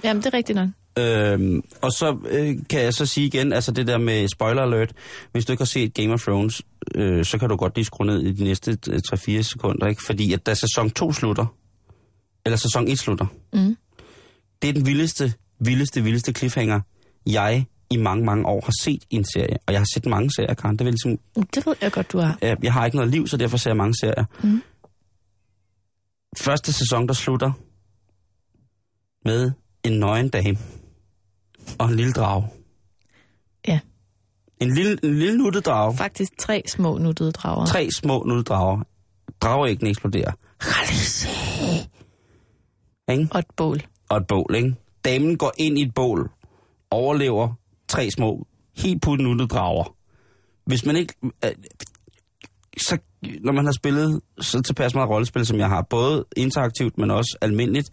Jamen, det er rigtigt nok. Øhm, og så øh, kan jeg så sige igen, altså det der med spoiler alert, hvis du ikke har set Game of Thrones, øh, så kan du godt lige skrue ned i de næste øh, 3-4 sekunder, ikke? Fordi at da sæson 2 slutter, eller sæson 1 slutter, Mm. det er den vildeste, vildeste, vildeste cliffhanger, jeg i mange, mange år har set en serie. Og jeg har set mange serier, Karen. Det, vil ligesom, Det ved jeg godt, du har. jeg, jeg har ikke noget liv, så derfor ser jeg mange serier. Mm. Første sæson, der slutter med en nøgen dame og en lille drage. Ja. En lille, en lille nuttet drage. Faktisk tre små nuttede drager. Tre små nuttede drager. Drageæggene eksploderer. Ikke? Og et bål. Og et bål, ikke? Damen går ind i et bål, overlever tre små, helt putnuttede drager. Hvis man ikke... Øh, så når man har spillet så tilpas meget rollespil, som jeg har, både interaktivt, men også almindeligt,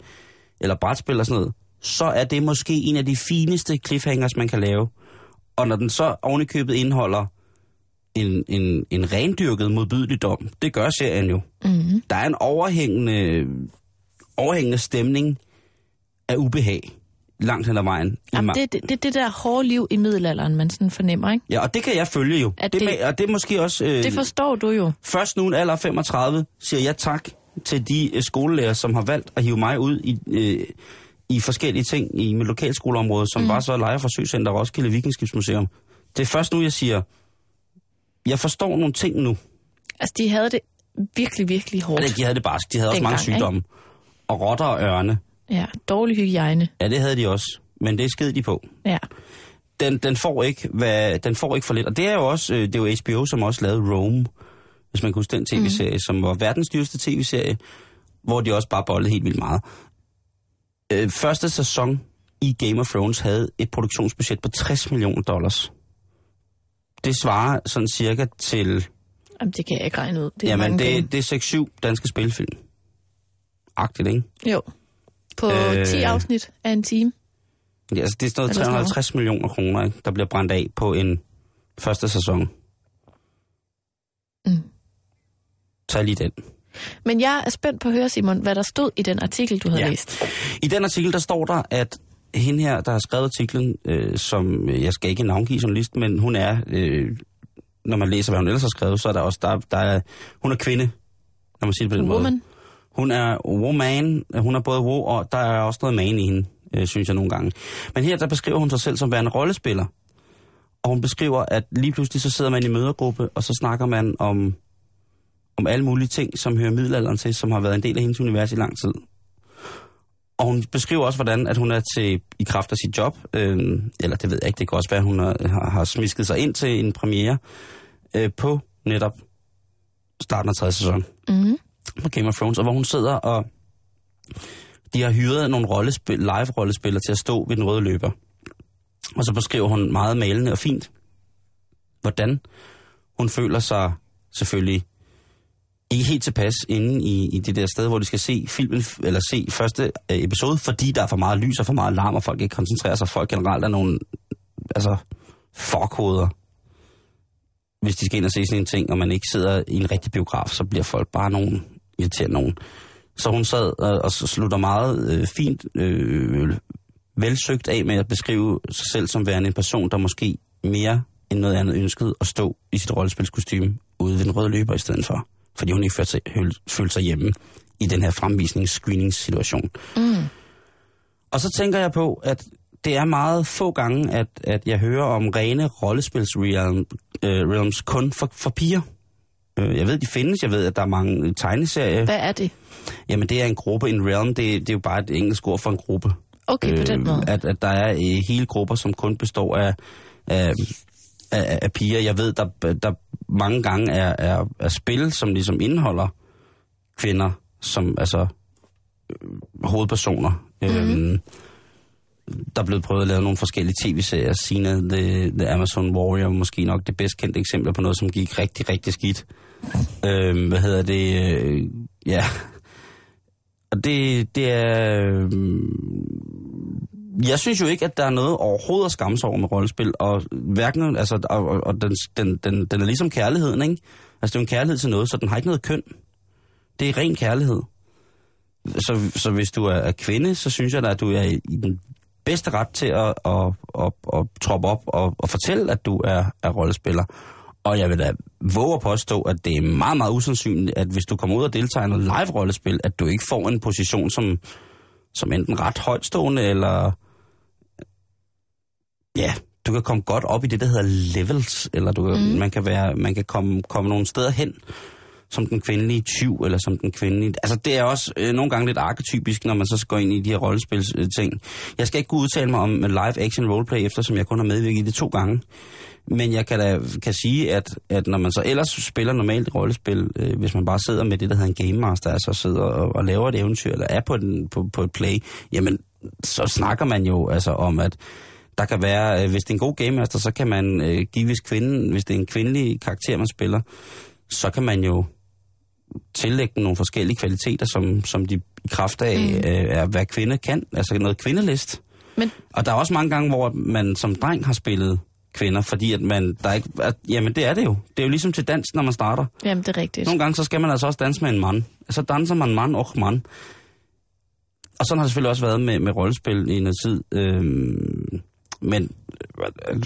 eller brætspil og sådan noget, så er det måske en af de fineste cliffhangers, man kan lave. Og når den så ovenikøbet indeholder en, en, en rendyrket modbydelig dom, det gør serien jo. Mm-hmm. Der er en overhængende, overhængende stemning af ubehag langt hen ad vejen. Jamen, det er det, det, det der hårde liv i middelalderen, man sådan fornemmer, ikke? Ja, og det kan jeg følge jo. At det, det- og det er måske også... Øh, Det forstår du jo. Først nu en alder af 35 siger jeg tak til de øh, skolelærer, som har valgt at hive mig ud i, øh, i forskellige ting i mit lokalskoleområde, som mm. var så Lejer Forsøgscenter og Roskilde Vikingskibsmuseum. Det er først nu, jeg siger, jeg forstår nogle ting nu. Altså, de havde det virkelig, virkelig hårdt. Eller de havde det barsk. De havde også mange ikke? sygdomme. Og rotter og ørne. Ja, dårlig hygiejne. Ja, det havde de også. Men det sked de på. Ja. Den, den, får ikke, hvad, den får ikke for lidt. Og det er jo også, øh, det er jo HBO, som også lavede Rome, hvis man kan huske den tv-serie, mm. som var verdens dyreste tv-serie, hvor de også bare bollede helt vildt meget. Øh, første sæson i Game of Thrones havde et produktionsbudget på 60 millioner dollars. Det svarer sådan cirka til, Jamen, det kan jeg ikke regne ud. Det er jamen det, det er 6-7 danske spilfilm. Agtigt, ikke? penge. Jo. På Øh. 10 afsnit af en time. Ja, altså det er noget. 350 millioner kroner, ikke, der bliver brændt af på en første sæson. Mm. Tag lige den. Men jeg er spændt på at høre, Simon, hvad der stod i den artikel, du havde Ja. læst. I den artikel, der står der, at hende her, der har skrevet artiklen, øh, som øh, jeg skal ikke navngive journalist, men hun er, øh, når man læser, hvad hun ellers har skrevet, så er der også, der, der er, hun er kvinde, når man siger det på den måde. Hun er woman, hun er både wo, og der er også noget man i hende, øh, synes jeg nogle gange. Men her, der beskriver hun sig selv som værende rollespiller. Og Og hun beskriver, at lige pludselig så sidder man i mødergruppe, og så snakker man om, om alle mulige ting, som hører middelalderen til, som har været en del af hendes univers i lang tid. Og hun beskriver også, hvordan at hun er til i kraft af sit job, øh, eller det ved jeg ikke, det kan også være, at hun har, har smisket sig ind til en premiere øh, på netop starten af tredje sæson Mm på Game of Thrones, og hvor hun sidder og de har hyret nogle rollespil, live-rollespillere til at stå ved den røde løber. Og så beskriver hun meget malende og fint, hvordan hun føler sig selvfølgelig ikke helt tilpas inde i, i det der sted, hvor de skal se filmen, eller se første øh, episode, fordi der er for meget lys og for meget larm, og folk ikke koncentrerer sig. Folk generelt er nogle, altså, forkoder. Hvis de skal ind og se sådan en ting, og man ikke sidder i en rigtig biograf, så bliver folk bare nogen irriterende nogen. Så hun sad og, og slutter meget øh, fint, øh, velsøgt af med at beskrive sig selv som værende en person, der måske mere end noget andet ønskede at stå i sit rollespilskostyme ude ved den røde løber i stedet for. Fordi hun ikke følte sig, følte sig hjemme i den her fremvisnings-screeningssituation. Mm. Og så tænker jeg på, at det er meget få gange, at, at jeg hører om rene rollespils-realms øh, realms kun for, for piger. Øh, Jeg ved, de findes. Jeg ved, at der er mange tegneserier. Hvad er det? Jamen, det er en gruppe. En realm, det, det er jo bare et engelsk ord for en gruppe. Okay, på den måde. At, at der er øh, hele grupper, som kun består af, af, af, af piger. Jeg ved, der, der mange gange er, er, er spil, som ligesom indeholder kvinder, som altså øh, hovedpersoner. Mm-hmm. Øhm, der er blevet prøvet at lave nogle forskellige tv-serier. Sina, The, The Amazon Warrior, måske nok det bedst kendte eksempel på noget, som gik rigtig, rigtig skidt. Øhm, hvad hedder det? Øh, ja. Og det, det er... Øh, jeg synes jo ikke, at der er noget overhovedet at skamme sig over med rollespil, og hverken, altså, og, og, og den, den, den, den er ligesom kærligheden, ikke? Altså, det er jo en kærlighed til noget, så den har ikke noget køn. Det er ren kærlighed. Så, så hvis du er, kvinde, så synes jeg da, at du er i den bedste ret til at, at, at, at troppe op og, og fortælle, at du er, er rollespiller. Og jeg vil da våge at påstå, at det er meget, meget usandsynligt, at hvis du kommer ud og deltager i noget live-rollespil, at du ikke får en position som, som enten ret højtstående, eller ja, du kan komme godt op i det, der hedder levels, eller du, mm. man kan, være, man kan komme, komme nogle steder hen, som den kvindelige tyv, eller som den kvindelige... Altså, det er også øh, nogle gange lidt arketypisk, når man så går ind i de her rollespils øh. Jeg skal ikke kunne udtale mig om live action roleplay, eftersom jeg kun har medvirket i det to gange. Men jeg kan da kan sige, at, at når man så ellers spiller normalt rollespil, øh, hvis man bare sidder med det, der hedder en game master, altså sidder og, og laver et eventyr, eller er på, den, på, på et play, jamen, så snakker man jo altså om, at der kan være, øh, hvis det er en god game master, så kan man øh, give, hvis, kvinden, hvis det er en kvindelig karakter, man spiller, så kan man jo tillægge dem nogle forskellige kvaliteter, som, som de i kraft af, mm. øh, er, hvad kvinde kan, altså noget kvindelist. Men Og der er også mange gange, hvor man som dreng har spillet kvinder, fordi at man, der ikke, at, jamen det er det jo. Det er jo ligesom til dans, når man starter. jamen, det er rigtigt. Nogle gange, så skal man altså også danse med en mand. Så danser man mand og mand. Og sådan har det selvfølgelig også været med, med rollespil i noget tid. Øhm, men øh,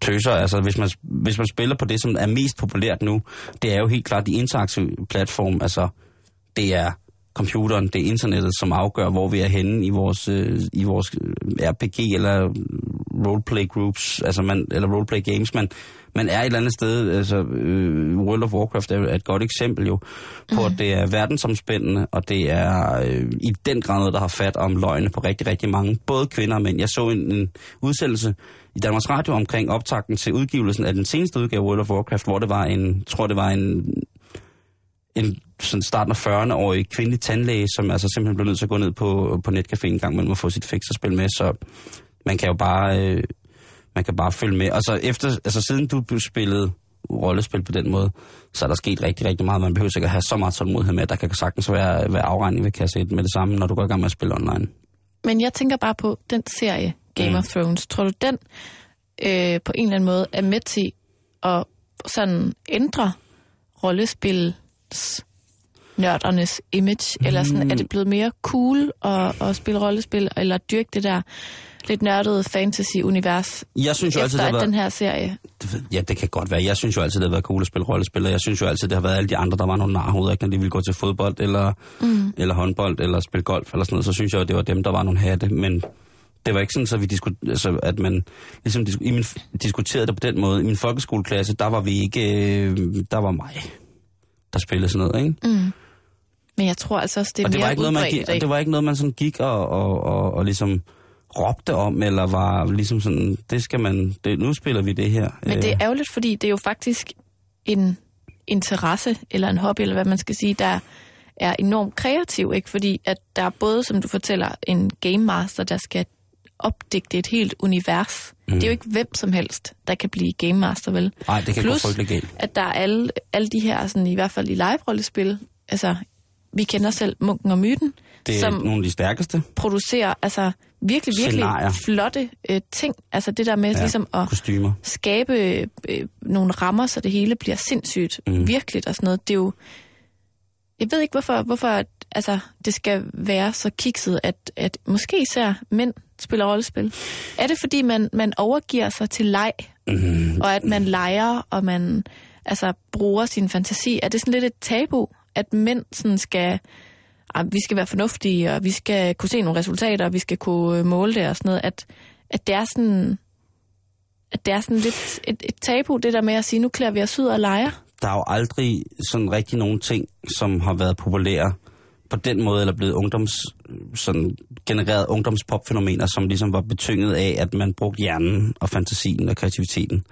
tøser, altså hvis man, hvis man spiller på det, som er mest populært nu, det er jo helt klart de interaktive platform, altså det er computeren, det er internettet, som afgør, hvor vi er henne i vores, øh, i vores øh, RPG eller roleplay groups, altså man, eller roleplay games, man, man er et eller andet sted, altså øh, World of Warcraft er et godt eksempel jo, på at det er verdensomspændende, og det er øh, i den grad noget, der har fat om løgne på rigtig, rigtig mange, både kvinder og mænd. Jeg så en, en udsendelse i Danmarks Radio omkring optakten til udgivelsen af den seneste udgave af World of Warcraft, hvor det var en, tror det var en en sådan starten af 40'erne-årig kvindelig tandlæge, som altså simpelthen blev nødt til at gå ned på, på netcafé en gang, men må få sit fix at spille med, så man kan jo bare, øh, man kan bare følge med. Og så efter, altså siden du spillede rollespil på den måde, så er der sket rigtig, rigtig meget. Man behøver sikkert have så meget tålmodighed med, at der kan sagtens være, være afregning ved kasse 1 med det samme, når du går i gang med at spille online. Men jeg tænker bare på den serie, Game Mm. of Thrones. Tror du, den øh, på en eller anden måde er med til at sådan ændre rollespils nørdernes image? Mm. Eller sådan, er det blevet mere cool at, at spille rollespil, eller dyrke det der lidt nørdede fantasy-univers, Jeg synes jo altid, efter det har at den været, her serie? ja, det kan godt være. Jeg synes jo altid, det har været cool at spille rollespil, og jeg synes jo altid, det har været alle de andre, der var nogle narhoveder, ikke? når de ville gå til fodbold, eller, mm. eller håndbold, eller spille golf, eller sådan noget, så synes jeg jo, det var dem, der var nogle hatte, men Det var ikke sådan, så vi disku, altså, at man ligesom i min, diskuterede det på den måde. I min folkeskoleklasse, der var vi ikke... Øh, der var mig, der spillede sådan noget, ikke? Mm. Men jeg tror altså også, det er og det mere var, ikke noget, man, gik- det var ikke noget, man sådan gik og, og, og, og ligesom råbte om, eller var ligesom sådan, det skal man, det, nu spiller vi det her. Men det er ærgerligt, fordi det er jo faktisk en interesse, eller en hobby, eller hvad man skal sige, der er enormt kreativ, ikke? Fordi at der er både, som du fortæller, en game master, der skal opdigte et helt univers. Mm. Det er jo ikke hvem som helst, der kan blive game master, vel? Nej, det kan Plus, gå frygtelig galt. at der er alle, alle de her, sådan, i hvert fald i live-rollespil, altså, vi kender selv Munken og Myten, Det er som nogle af de stærkeste producerer altså virkelig, virkelig Scenarier. flotte øh, ting. Altså det der med ja. ligesom at kostymer. skabe øh, nogle rammer, så det hele bliver sindssygt Mm. mm. virkeligt og sådan noget. Det er jo... Jeg ved ikke, hvorfor, hvorfor at, altså, det skal være så kikset, at, at måske især mænd spiller rollespil. Er det, fordi man, man overgiver sig til leg, Mm, og at man leger, og man altså, bruger sin fantasi? Er det sådan lidt et tabu, at mænd sådan skal... Ah, vi skal være fornuftige, og vi skal kunne se nogle resultater, og vi skal kunne øh, måle det og sådan noget. At, at det er sådan at det er sådan lidt et, et tabu, det der med at sige, nu klæder vi os ud og leger der er jo aldrig sådan rigtig nogen ting, som har været populære på den måde, eller blevet ungdoms, sådan genereret ungdomspopfænomener, som ligesom var betynget af, at man brugte hjernen og fantasien og kreativiteten.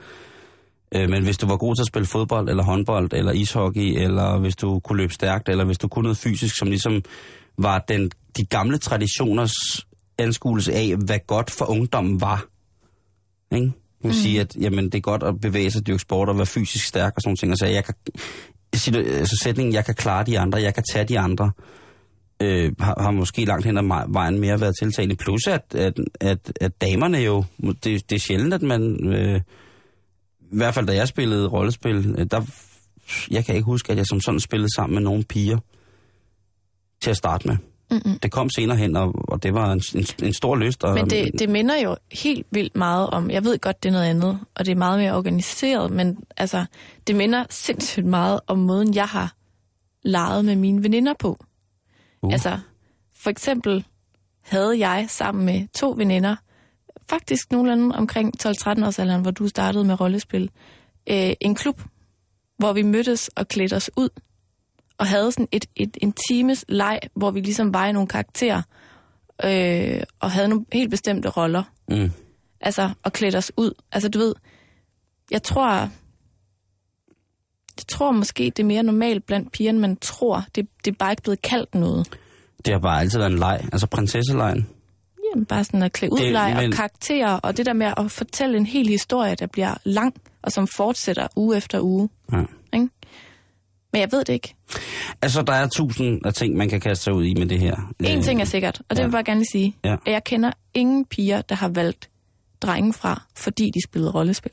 Øh, Men hvis du var god til at spille fodbold, eller håndbold, eller ishockey, eller hvis du kunne løbe stærkt, eller hvis du kunne noget fysisk, som ligesom var den, de gamle traditioners anskuelse af, hvad godt for ungdommen var. Ikke? Man mm. sige, at jamen, det er godt at bevæge sig, dyrke sport og være fysisk stærk og sådan ting. Altså, jeg kan, altså sætningen, jeg kan klare de andre, jeg kan tage de andre, øh, har, har måske langt hen ad vejen mere været tiltagende. Plus, at, at, at, at damerne jo, det, det er sjældent, at man, øh, i hvert fald da jeg spillede rollespil, øh, der, jeg kan ikke huske, at jeg som sådan spillede sammen med nogle piger til at starte med. Mm-mm. Det kom senere hen, og, og det var en, en, en stor lyst. Og, Men det, det minder jo helt vildt meget om, jeg ved godt, det er noget andet, og det er meget mere organiseret, men altså, det minder sindssygt meget om måden, jeg har leget med mine veninder på. Uh. Altså, for eksempel havde jeg sammen med to veninder, faktisk nogenlunde omkring 12-13 års alderen, hvor du startede med rollespil, øh, en klub, hvor vi mødtes og klædte os ud, og havde sådan et, et, en times leg, hvor vi ligesom var i nogle karakterer, øh, og havde nogle helt bestemte roller. Mm. Altså, og klædte os ud. Altså, du ved, jeg tror, jeg tror måske, det er mere normalt blandt pigerne, man tror. Det, det er bare ikke blevet kaldt noget. Det har bare altid været en leg, altså prinsesselejen. Jamen, bare sådan at klæde ud, men- og karakterer, og det der med at fortælle en hel historie, der bliver lang, og som fortsætter uge efter uge. Ja. Ikke? Men jeg ved det ikke. Altså, der er tusind af ting, man kan kaste sig ud i med det her. En Øh, ting er sikkert, og det ja. vil jeg bare gerne lige sige, Ja. at jeg kender ingen piger, der har valgt drenge fra, fordi de spillede rollespil.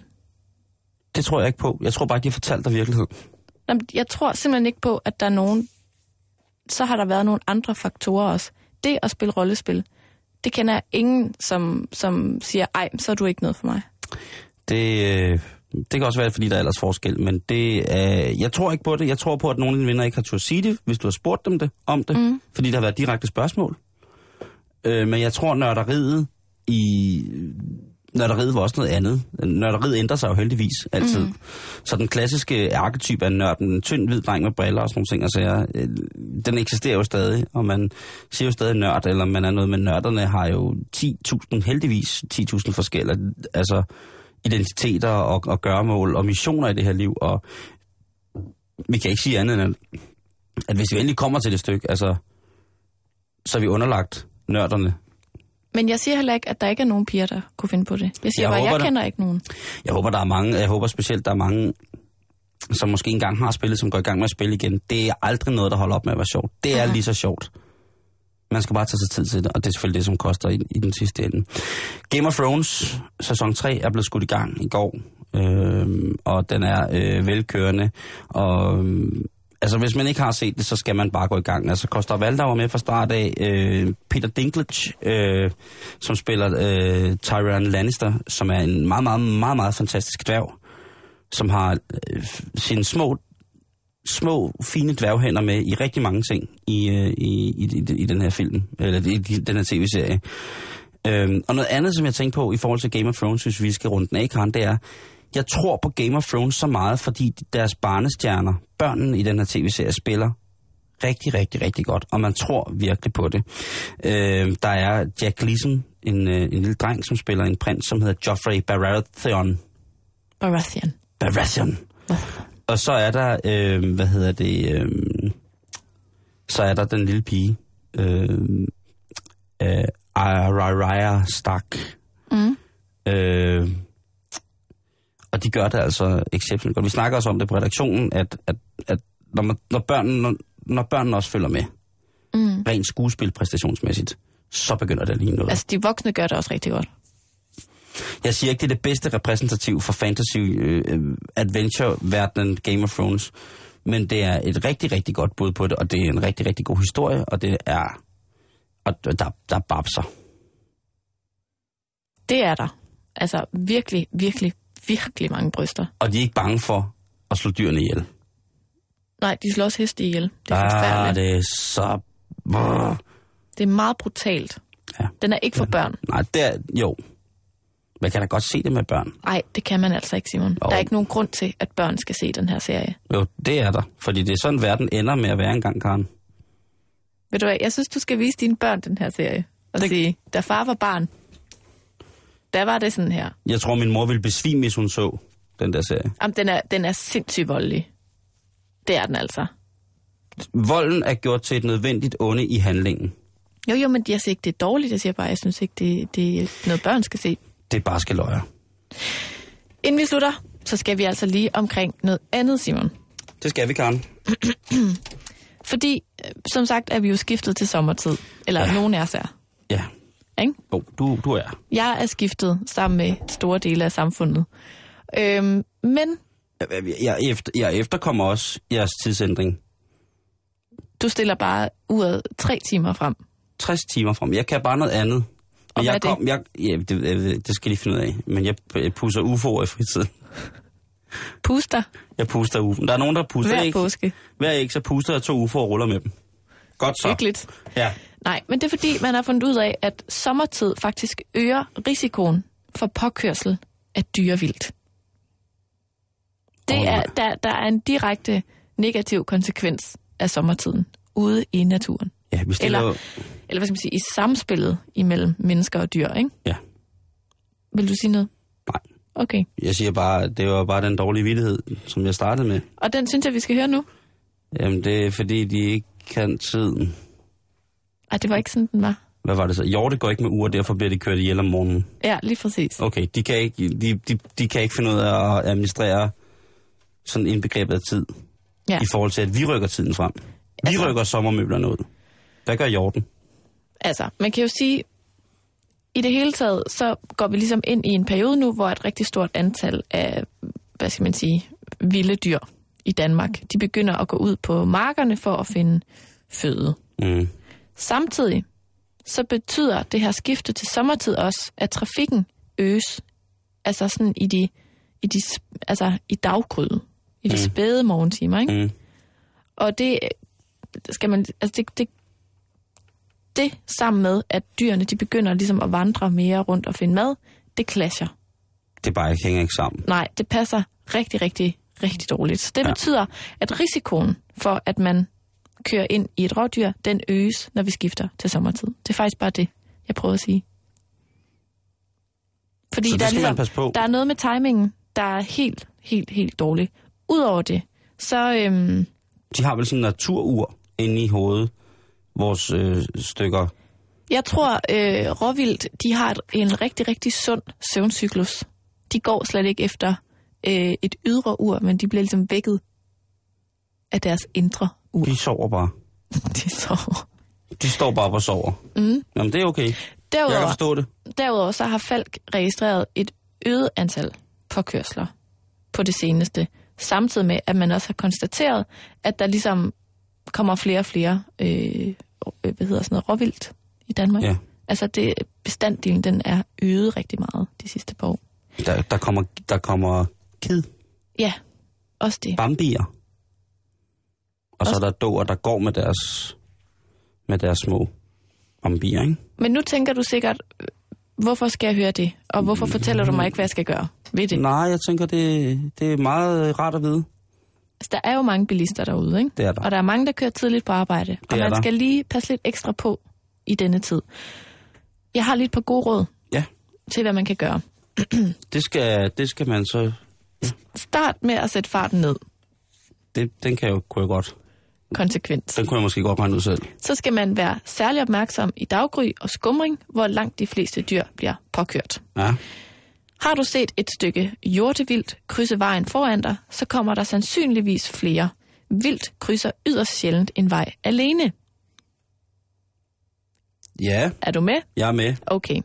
Det tror jeg ikke på. Jeg tror bare, de har fortalt dig virkelighed. Jamen, Jeg tror simpelthen ikke på, at der er nogen... Så har der været nogle andre faktorer også. Det at spille rollespil, det kender jeg ingen, som, som siger, ej, så er du ikke noget for mig. Det, øh, det kan også være, fordi der er ellers forskel, men det, øh, jeg tror ikke på det. Jeg tror på, at nogle af dine venner ikke har turde sige det, hvis du har spurgt dem det, om det, mm. fordi der har været direkte spørgsmål. Øh, men jeg tror, nørderiet i... Nørderiet var også noget andet. Nørderiet ændrer sig jo heldigvis altid. Mm. Så den klassiske arketype af nørden, en tynd hvid dreng med briller og sådan nogle ting, altså, jeg, øh, den eksisterer jo stadig, og man siger jo stadig nørd, eller man er noget, men nørderne har jo 10.000, heldigvis 10.000 forskellige, altså identiteter og, og gøremål og missioner i det her liv, og vi kan ikke sige andet end, at, at hvis vi endelig kommer til det stykke, altså, så er vi underlagt nørderne. Men jeg siger heller ikke, at der ikke er nogen piger, der kunne finde på det. Jeg siger Jeg bare, håber jeg kender ikke nogen. Jeg håber, der er mange, jeg håber specielt, der er mange, som måske engang har spillet, som går i gang med at spille igen. Det er aldrig noget, der holder op med at være sjovt. Det er Aha. lige så sjovt. Man skal bare tage sig tid til det, og det er selvfølgelig det, som koster i, i den sidste ende. Game of Thrones sæson 3 er blevet skudt i gang i går, øh, og den er øh, velkørende. Og, øh, altså, hvis man ikke har set det, så skal man bare gå i gang. Altså, Koster Valder var med fra start af. Øh, Peter Dinklage, øh, som spiller øh, Tyrion Lannister, som er en meget, meget, meget, meget fantastisk dværg, som har øh, sine små små, fine dværghænder med i rigtig mange ting i, øh, i, i, i, den her film, eller i, den her tv-serie. Øhm, og noget andet, som jeg tænkte på i forhold til Game of Thrones, hvis vi skal runde den af, Karen, det er, jeg tror på Game of Thrones så meget, fordi deres barnestjerner, børnene i den her tv-serie, spiller rigtig, rigtig, rigtig godt, og man tror virkelig på det. Øh, der er Jack Gleason, en, øh, en lille dreng, som spiller en prins, som hedder Joffrey Baratheon. Baratheon. Baratheon. Og så er der, øh, hvad hedder det, øh, så er der den lille pige, øh, øh, Arya Stark. Mm. Øh, og de gør det altså exceptionelt godt. Vi snakker også om det på redaktionen, at, at, at når, man, når, børnene, når, når børnene også følger med, Mm. rent skuespil præstationsmæssigt, så begynder det at ligne noget. Altså, de voksne gør det også rigtig godt. Jeg siger ikke, det er det bedste repræsentativ for fantasy øh, adventure-verdenen Game of Thrones, men det er et rigtig, rigtig godt bud på det, og det er en rigtig, rigtig god historie, og det er... Og der, der er babser. Det er der. Altså, virkelig, virkelig, virkelig mange bryster. Og de er ikke bange for at slå dyrene ihjel. Nej, de slår også heste ihjel. Det er ah, forfærdeligt. det er så... Brrr. Det er meget brutalt. Ja. Den er ikke for børn. Nej, det er... Jo. Man kan da godt se det med børn. Nej, det kan man altså ikke, Simon. Jo. Der er ikke nogen grund til, at børn skal se den her serie. Jo, det er der. Fordi det er sådan, verden ender med at være engang, Karen. Ved du hvad, jeg synes, du skal vise dine børn den her serie. Og Det- sige, da far var barn, der var det sådan her. Jeg tror, min mor ville besvime, hvis hun så den der serie. Jamen, den er, den er sindssygt voldelig. Det er den altså. Volden er gjort til et nødvendigt onde i handlingen. Jo, jo, men jeg siger ikke, det er dårligt. Jeg siger bare, jeg synes ikke, det, det er noget, børn skal se. Det er bare skal løje. Inden vi slutter, så skal vi altså lige omkring noget andet, Simon. Det skal vi, Karen. *clears throat* Fordi, øh, som sagt, er vi jo skiftet til sommertid. Eller Ja. nogen af os er. Ja. Ikke? Oh, du, du er. Jeg er skiftet sammen med store dele af samfundet. Øhm, men Jeg, jeg, efter, jeg efterkommer også jeres tidsændring. du stiller bare uret tre timer frem. 60 timer frem. Jeg kan bare noget andet. Og jeg det? Kom, jeg, ja, det, det, det skal de finde ud af. Men jeg, jeg pusser UFO'er i fritiden. Puster Jeg puster UFO'er. Der er nogen, der puster hver ikke. påske. Hver ikke, så puster jeg to UFO'er og ruller med dem. Godt så. Hyggeligt. Ja. Nej, men det er fordi, man har fundet ud af, at sommertid faktisk øger risikoen for påkørsel af dyrevildt. Det er, der, der er en direkte negativ konsekvens af sommertiden ude i naturen. Ja, vi stiller Eller- jo... Eller hvad skal man sige, i samspillet imellem mennesker og dyr, ikke? Ja. Vil du sige noget? Nej. Okay. Jeg siger bare, det var bare den dårlige villighed, som jeg startede med. Og den synes jeg, vi skal høre nu. Jamen, det er fordi, de ikke kan tiden. Ej, det var ikke sådan, den var. Hvad var det så? Hjorte går ikke med og derfor bliver de kørt ihjel om morgenen. Ja, lige præcis. Okay, de kan ikke, de, de, de kan ikke finde ud af at administrere sådan indbegrebet af tid. Ja. I forhold til, at vi rykker tiden frem. Vi Altså- rykker sommermøblerne ud. Hvad gør hjorten? Altså, man kan jo sige, i det hele taget, så går vi ligesom ind i en periode nu, hvor et rigtig stort antal af, hvad skal man sige, vilde dyr i Danmark, de begynder at gå ud på markerne for at finde føde. Mm. Samtidig så betyder det her skifte til sommertid også, at trafikken øges. Altså sådan i de, i de altså i daggryden, i de Mm. spæde morgentimer, ikke? Mm. Og det skal man, altså det, det, det sammen med, at dyrene de begynder ligesom at vandre mere rundt og finde mad, det clasher. Det bare ikke hænger ikke sammen. Nej, det passer rigtig, rigtig, rigtig dårligt. Så det Ja. betyder, at risikoen for, at man kører ind i et rådyr, den øges, når vi skifter til sommertid. Det er faktisk bare det, jeg prøver at sige. Fordi der, er ligesom, der er noget med timingen, der er helt, helt, helt dårlig. Udover det, så øhm, De har vel sådan en naturur inde i hovedet, vores øh, stykker. Jeg tror, øh, råvildt, de har et, en rigtig, rigtig sund søvncyklus. De går slet ikke efter øh, et ydre ur, men de bliver ligesom vækket af deres indre ur. De sover bare. *laughs* De sover. De står bare og sover. Mm. Jamen, det er okay. Jeg kan Derudover, forstå det. derudover så har Falk registreret et øget antal påkørsler på det seneste. Samtidig med, at man også har konstateret, at der ligesom kommer flere og flere øh, hvad hedder sådan noget, råvildt i Danmark. Ja. Altså det, bestanddelen den er øget rigtig meget de sidste par år. Der, der kommer, der kommer kid, Ja, også det. bambier. Og så er Også- der dåer, der går med deres, med deres små bambier, ikke? Men nu tænker du sikkert, øh, Hvorfor skal jeg høre det? Og hvorfor fortæller du mig ikke, hvad jeg skal gøre ved det? Nej, jeg tænker, det, det er meget rart at vide. Altså, der er jo mange bilister derude, ikke? Det er der. Og der er mange, der kører tidligt på arbejde. og er man der. skal lige passe lidt ekstra på i denne tid. Jeg har lidt på gode råd Ja, til, hvad man kan gøre. *clears throat* det skal, det skal man så... Start med at sætte farten ned Det, den kan jeg jo, kunne jeg godt. konsekvent. Den kunne jeg måske godt regne ud selv. Så skal man være særlig opmærksom i daggry og skumring, hvor langt de fleste dyr bliver påkørt. Ja. Har du set et stykke hjortevildt krydse vejen foran dig, så kommer der sandsynligvis flere. Vildt krydser yderst sjældent en vej alene. Ja, Er du med? jeg er med. Okay.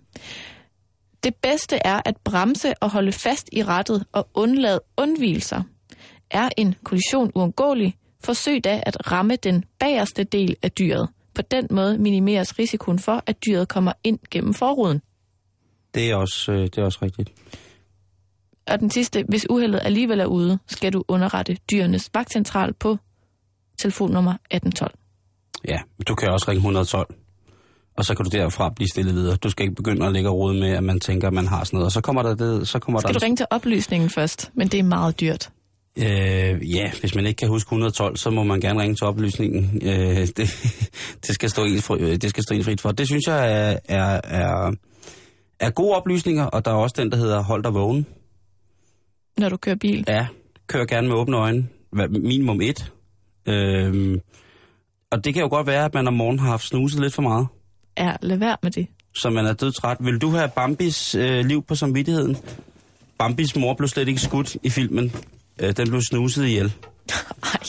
Det bedste er at bremse og holde fast i rattet og undlade undvielser. Er en kollision uundgåelig, forsøg da at ramme den bagerste del af dyret. På den måde minimeres risikoen for, at dyret kommer ind gennem forruden. Det er også, øh, det er også rigtigt. Og den sidste, hvis uheldet alligevel er ude, skal du underrette dyrenes vagtcentral på telefonnummer 1812. Ja, du kan også ringe 112. Og så kan du derfra blive stillet videre. Du skal ikke begynde at lægge rode med, at man tænker, at man har sådan noget. Og så kommer der det, så kommer Skal der... du ringe til oplysningen først, men det er meget dyrt. Øh, ja, hvis man ikke kan huske 112, så må man gerne ringe til oplysningen. Øh, *laughs* det, det, skal stå en fri, det skal stå en frit for. Det synes jeg er, er, er, er gode oplysninger, og der er også den, der hedder Hold dig vågen. Når du kører bil. Ja, kør gerne med åbne øjne. Minimum et. Øhm, og det kan jo godt være, at man om morgenen har haft snuset lidt for meget, Ja, lad være med det. så man er dødtræt. Vil du have Bambis øh, liv på samvittigheden? Bambis mor blev slet ikke skudt i filmen. Øh, den blev snuset ihjel. *laughs* Ej.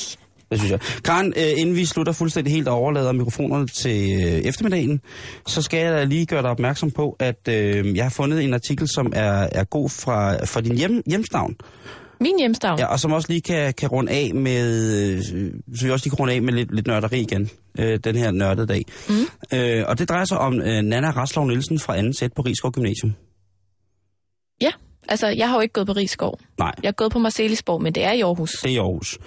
Det synes jeg. Karen, øh, inden vi slutter fuldstændig helt og overlader mikrofonerne til øh, eftermiddagen, så skal jeg lige gøre dig opmærksom på, at øh, jeg har fundet en artikel, som er, er god fra, fra din hjem, hjemstavn. Min hjemstavn. Ja, og som også lige kan, kan runde af med, øh, så vi også lige kan runde af med lidt, lidt nørderi igen, øh, den her nørdede dag. Mm. Øh, og det drejer sig om øh, Nana Raslov Nielsen fra anden sæt på Rigskov Gymnasium. Altså jeg har jo ikke gået på Rigskov. Nej, Jeg har gået på Marcelisborg, men det er i Aarhus. det er i Aarhus.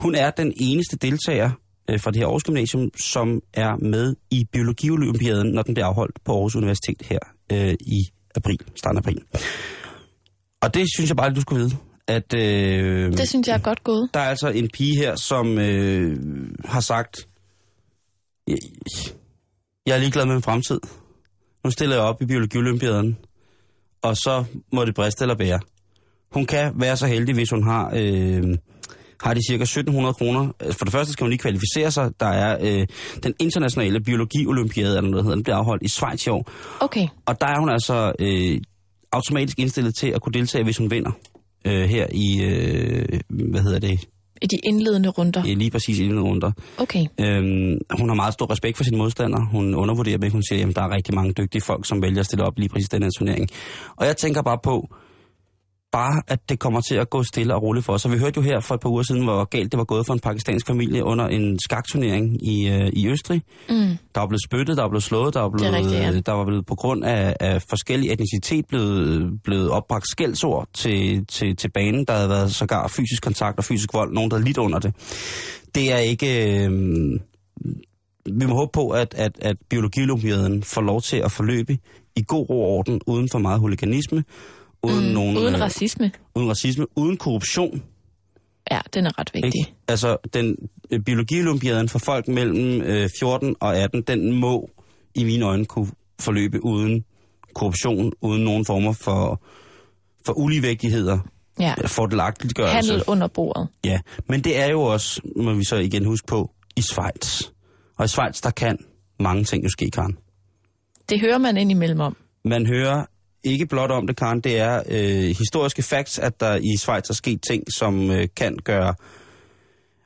Hun er den eneste deltager øh, fra det her Aarhus Gymnasium, som er med i Biologiolympiaden, når den bliver afholdt på Aarhus Universitet her øh, i april, starten af april. Og det synes jeg bare, at du skulle vide, at øh, Det synes jeg er godt gået. der er altså en pige her, som øh, har sagt, jeg, jeg er ligeglad med min fremtid. Nu stiller jeg op i Biologiolympiaden, og så må det briste eller bære. Hun kan være så heldig, hvis hun har, øh, har de cirka 1700 kroner. For det første skal hun lige kvalificere sig. Der er øh, den internationale biologiolympiade, eller noget den bliver afholdt i Schweiz i år. Okay, Og der er hun altså øh, automatisk indstillet til at kunne deltage, hvis hun vinder. Øh, her i, øh, hvad hedder det, i de indledende runder. i lige præcis i indledende runder. Okay, Øhm, hun har meget stor respekt for sine modstandere. Hun undervurderer dem ikke. Hun siger, at der er rigtig mange dygtige folk, som vælger at stille op lige præcis den her turnering. Og jeg tænker bare på, bare at det kommer til at gå stille og roligt for os. Så vi hørte jo her for et par uger siden, hvor galt det var gået for en pakistansk familie under en skakturnering i, øh, i Østrig. mm. Der var blevet spyttet, der var blevet slået, der var blevet, rigtigt, ja. der var blevet på grund af, af forskellig etnicitet blevet, blevet opbragt skældsord til, til, til banen. Der havde været sågar fysisk kontakt og fysisk vold. Nogen, der lidt under det. Det er ikke... Øh, vi må håbe på, at, at, at biologilumpiaden får lov til at forløbe i god ro og orden, uden for meget huliganisme, uden, Mm, nogen, uden øh, racisme. uden racisme, uden korruption. Ja, den er ret vigtig. Ikke? Altså, den øh, biologiolympiaden for folk mellem øh, 14 og 18, den må i mine øjne kunne forløbe uden korruption, uden nogen former for, for uligevægtigheder, Ja, fordelagtiggørelse. handel under bordet. Ja, men det er jo også, må vi så igen huske på, i Schweiz. Og i Schweiz, der kan mange ting jo ske, Karen. Det hører man indimellem om. Man hører ikke blot om det, Karen, det er øh, historiske facts, at der i Schweiz er sket ting, som øh, kan gøre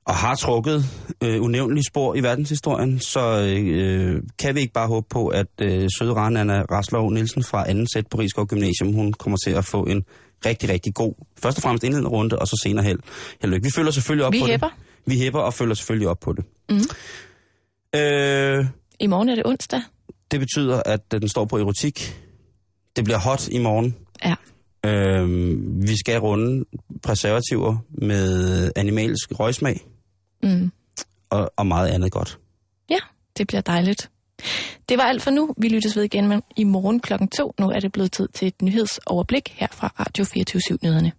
og har trukket øh, unævnlige spor i verdenshistorien, så øh, kan vi ikke bare håbe på, at øh, søde Ranana Raslov Nielsen fra anden sæt på Rigskov Gymnasium, hun kommer til at få en rigtig, rigtig god, først og fremmest indledende runde, og så senere held. held lykke. Vi følger selvfølgelig op Vi på hæpper. det. Vi hæpper og følger selvfølgelig op på det. Mhm. Øh, I morgen er det onsdag. det betyder, at øh, den står på erotik. Det bliver hot i morgen. Ja. Øhm, vi skal runde preservativer med animalsk røgsmag Mm. og, og meget andet godt. Ja, det bliver dejligt. Det var alt for nu. Vi lyttes ved igen i morgen klokken to. Nu er det blevet tid til et nyhedsoverblik her fra Radio 24 Nyhederne.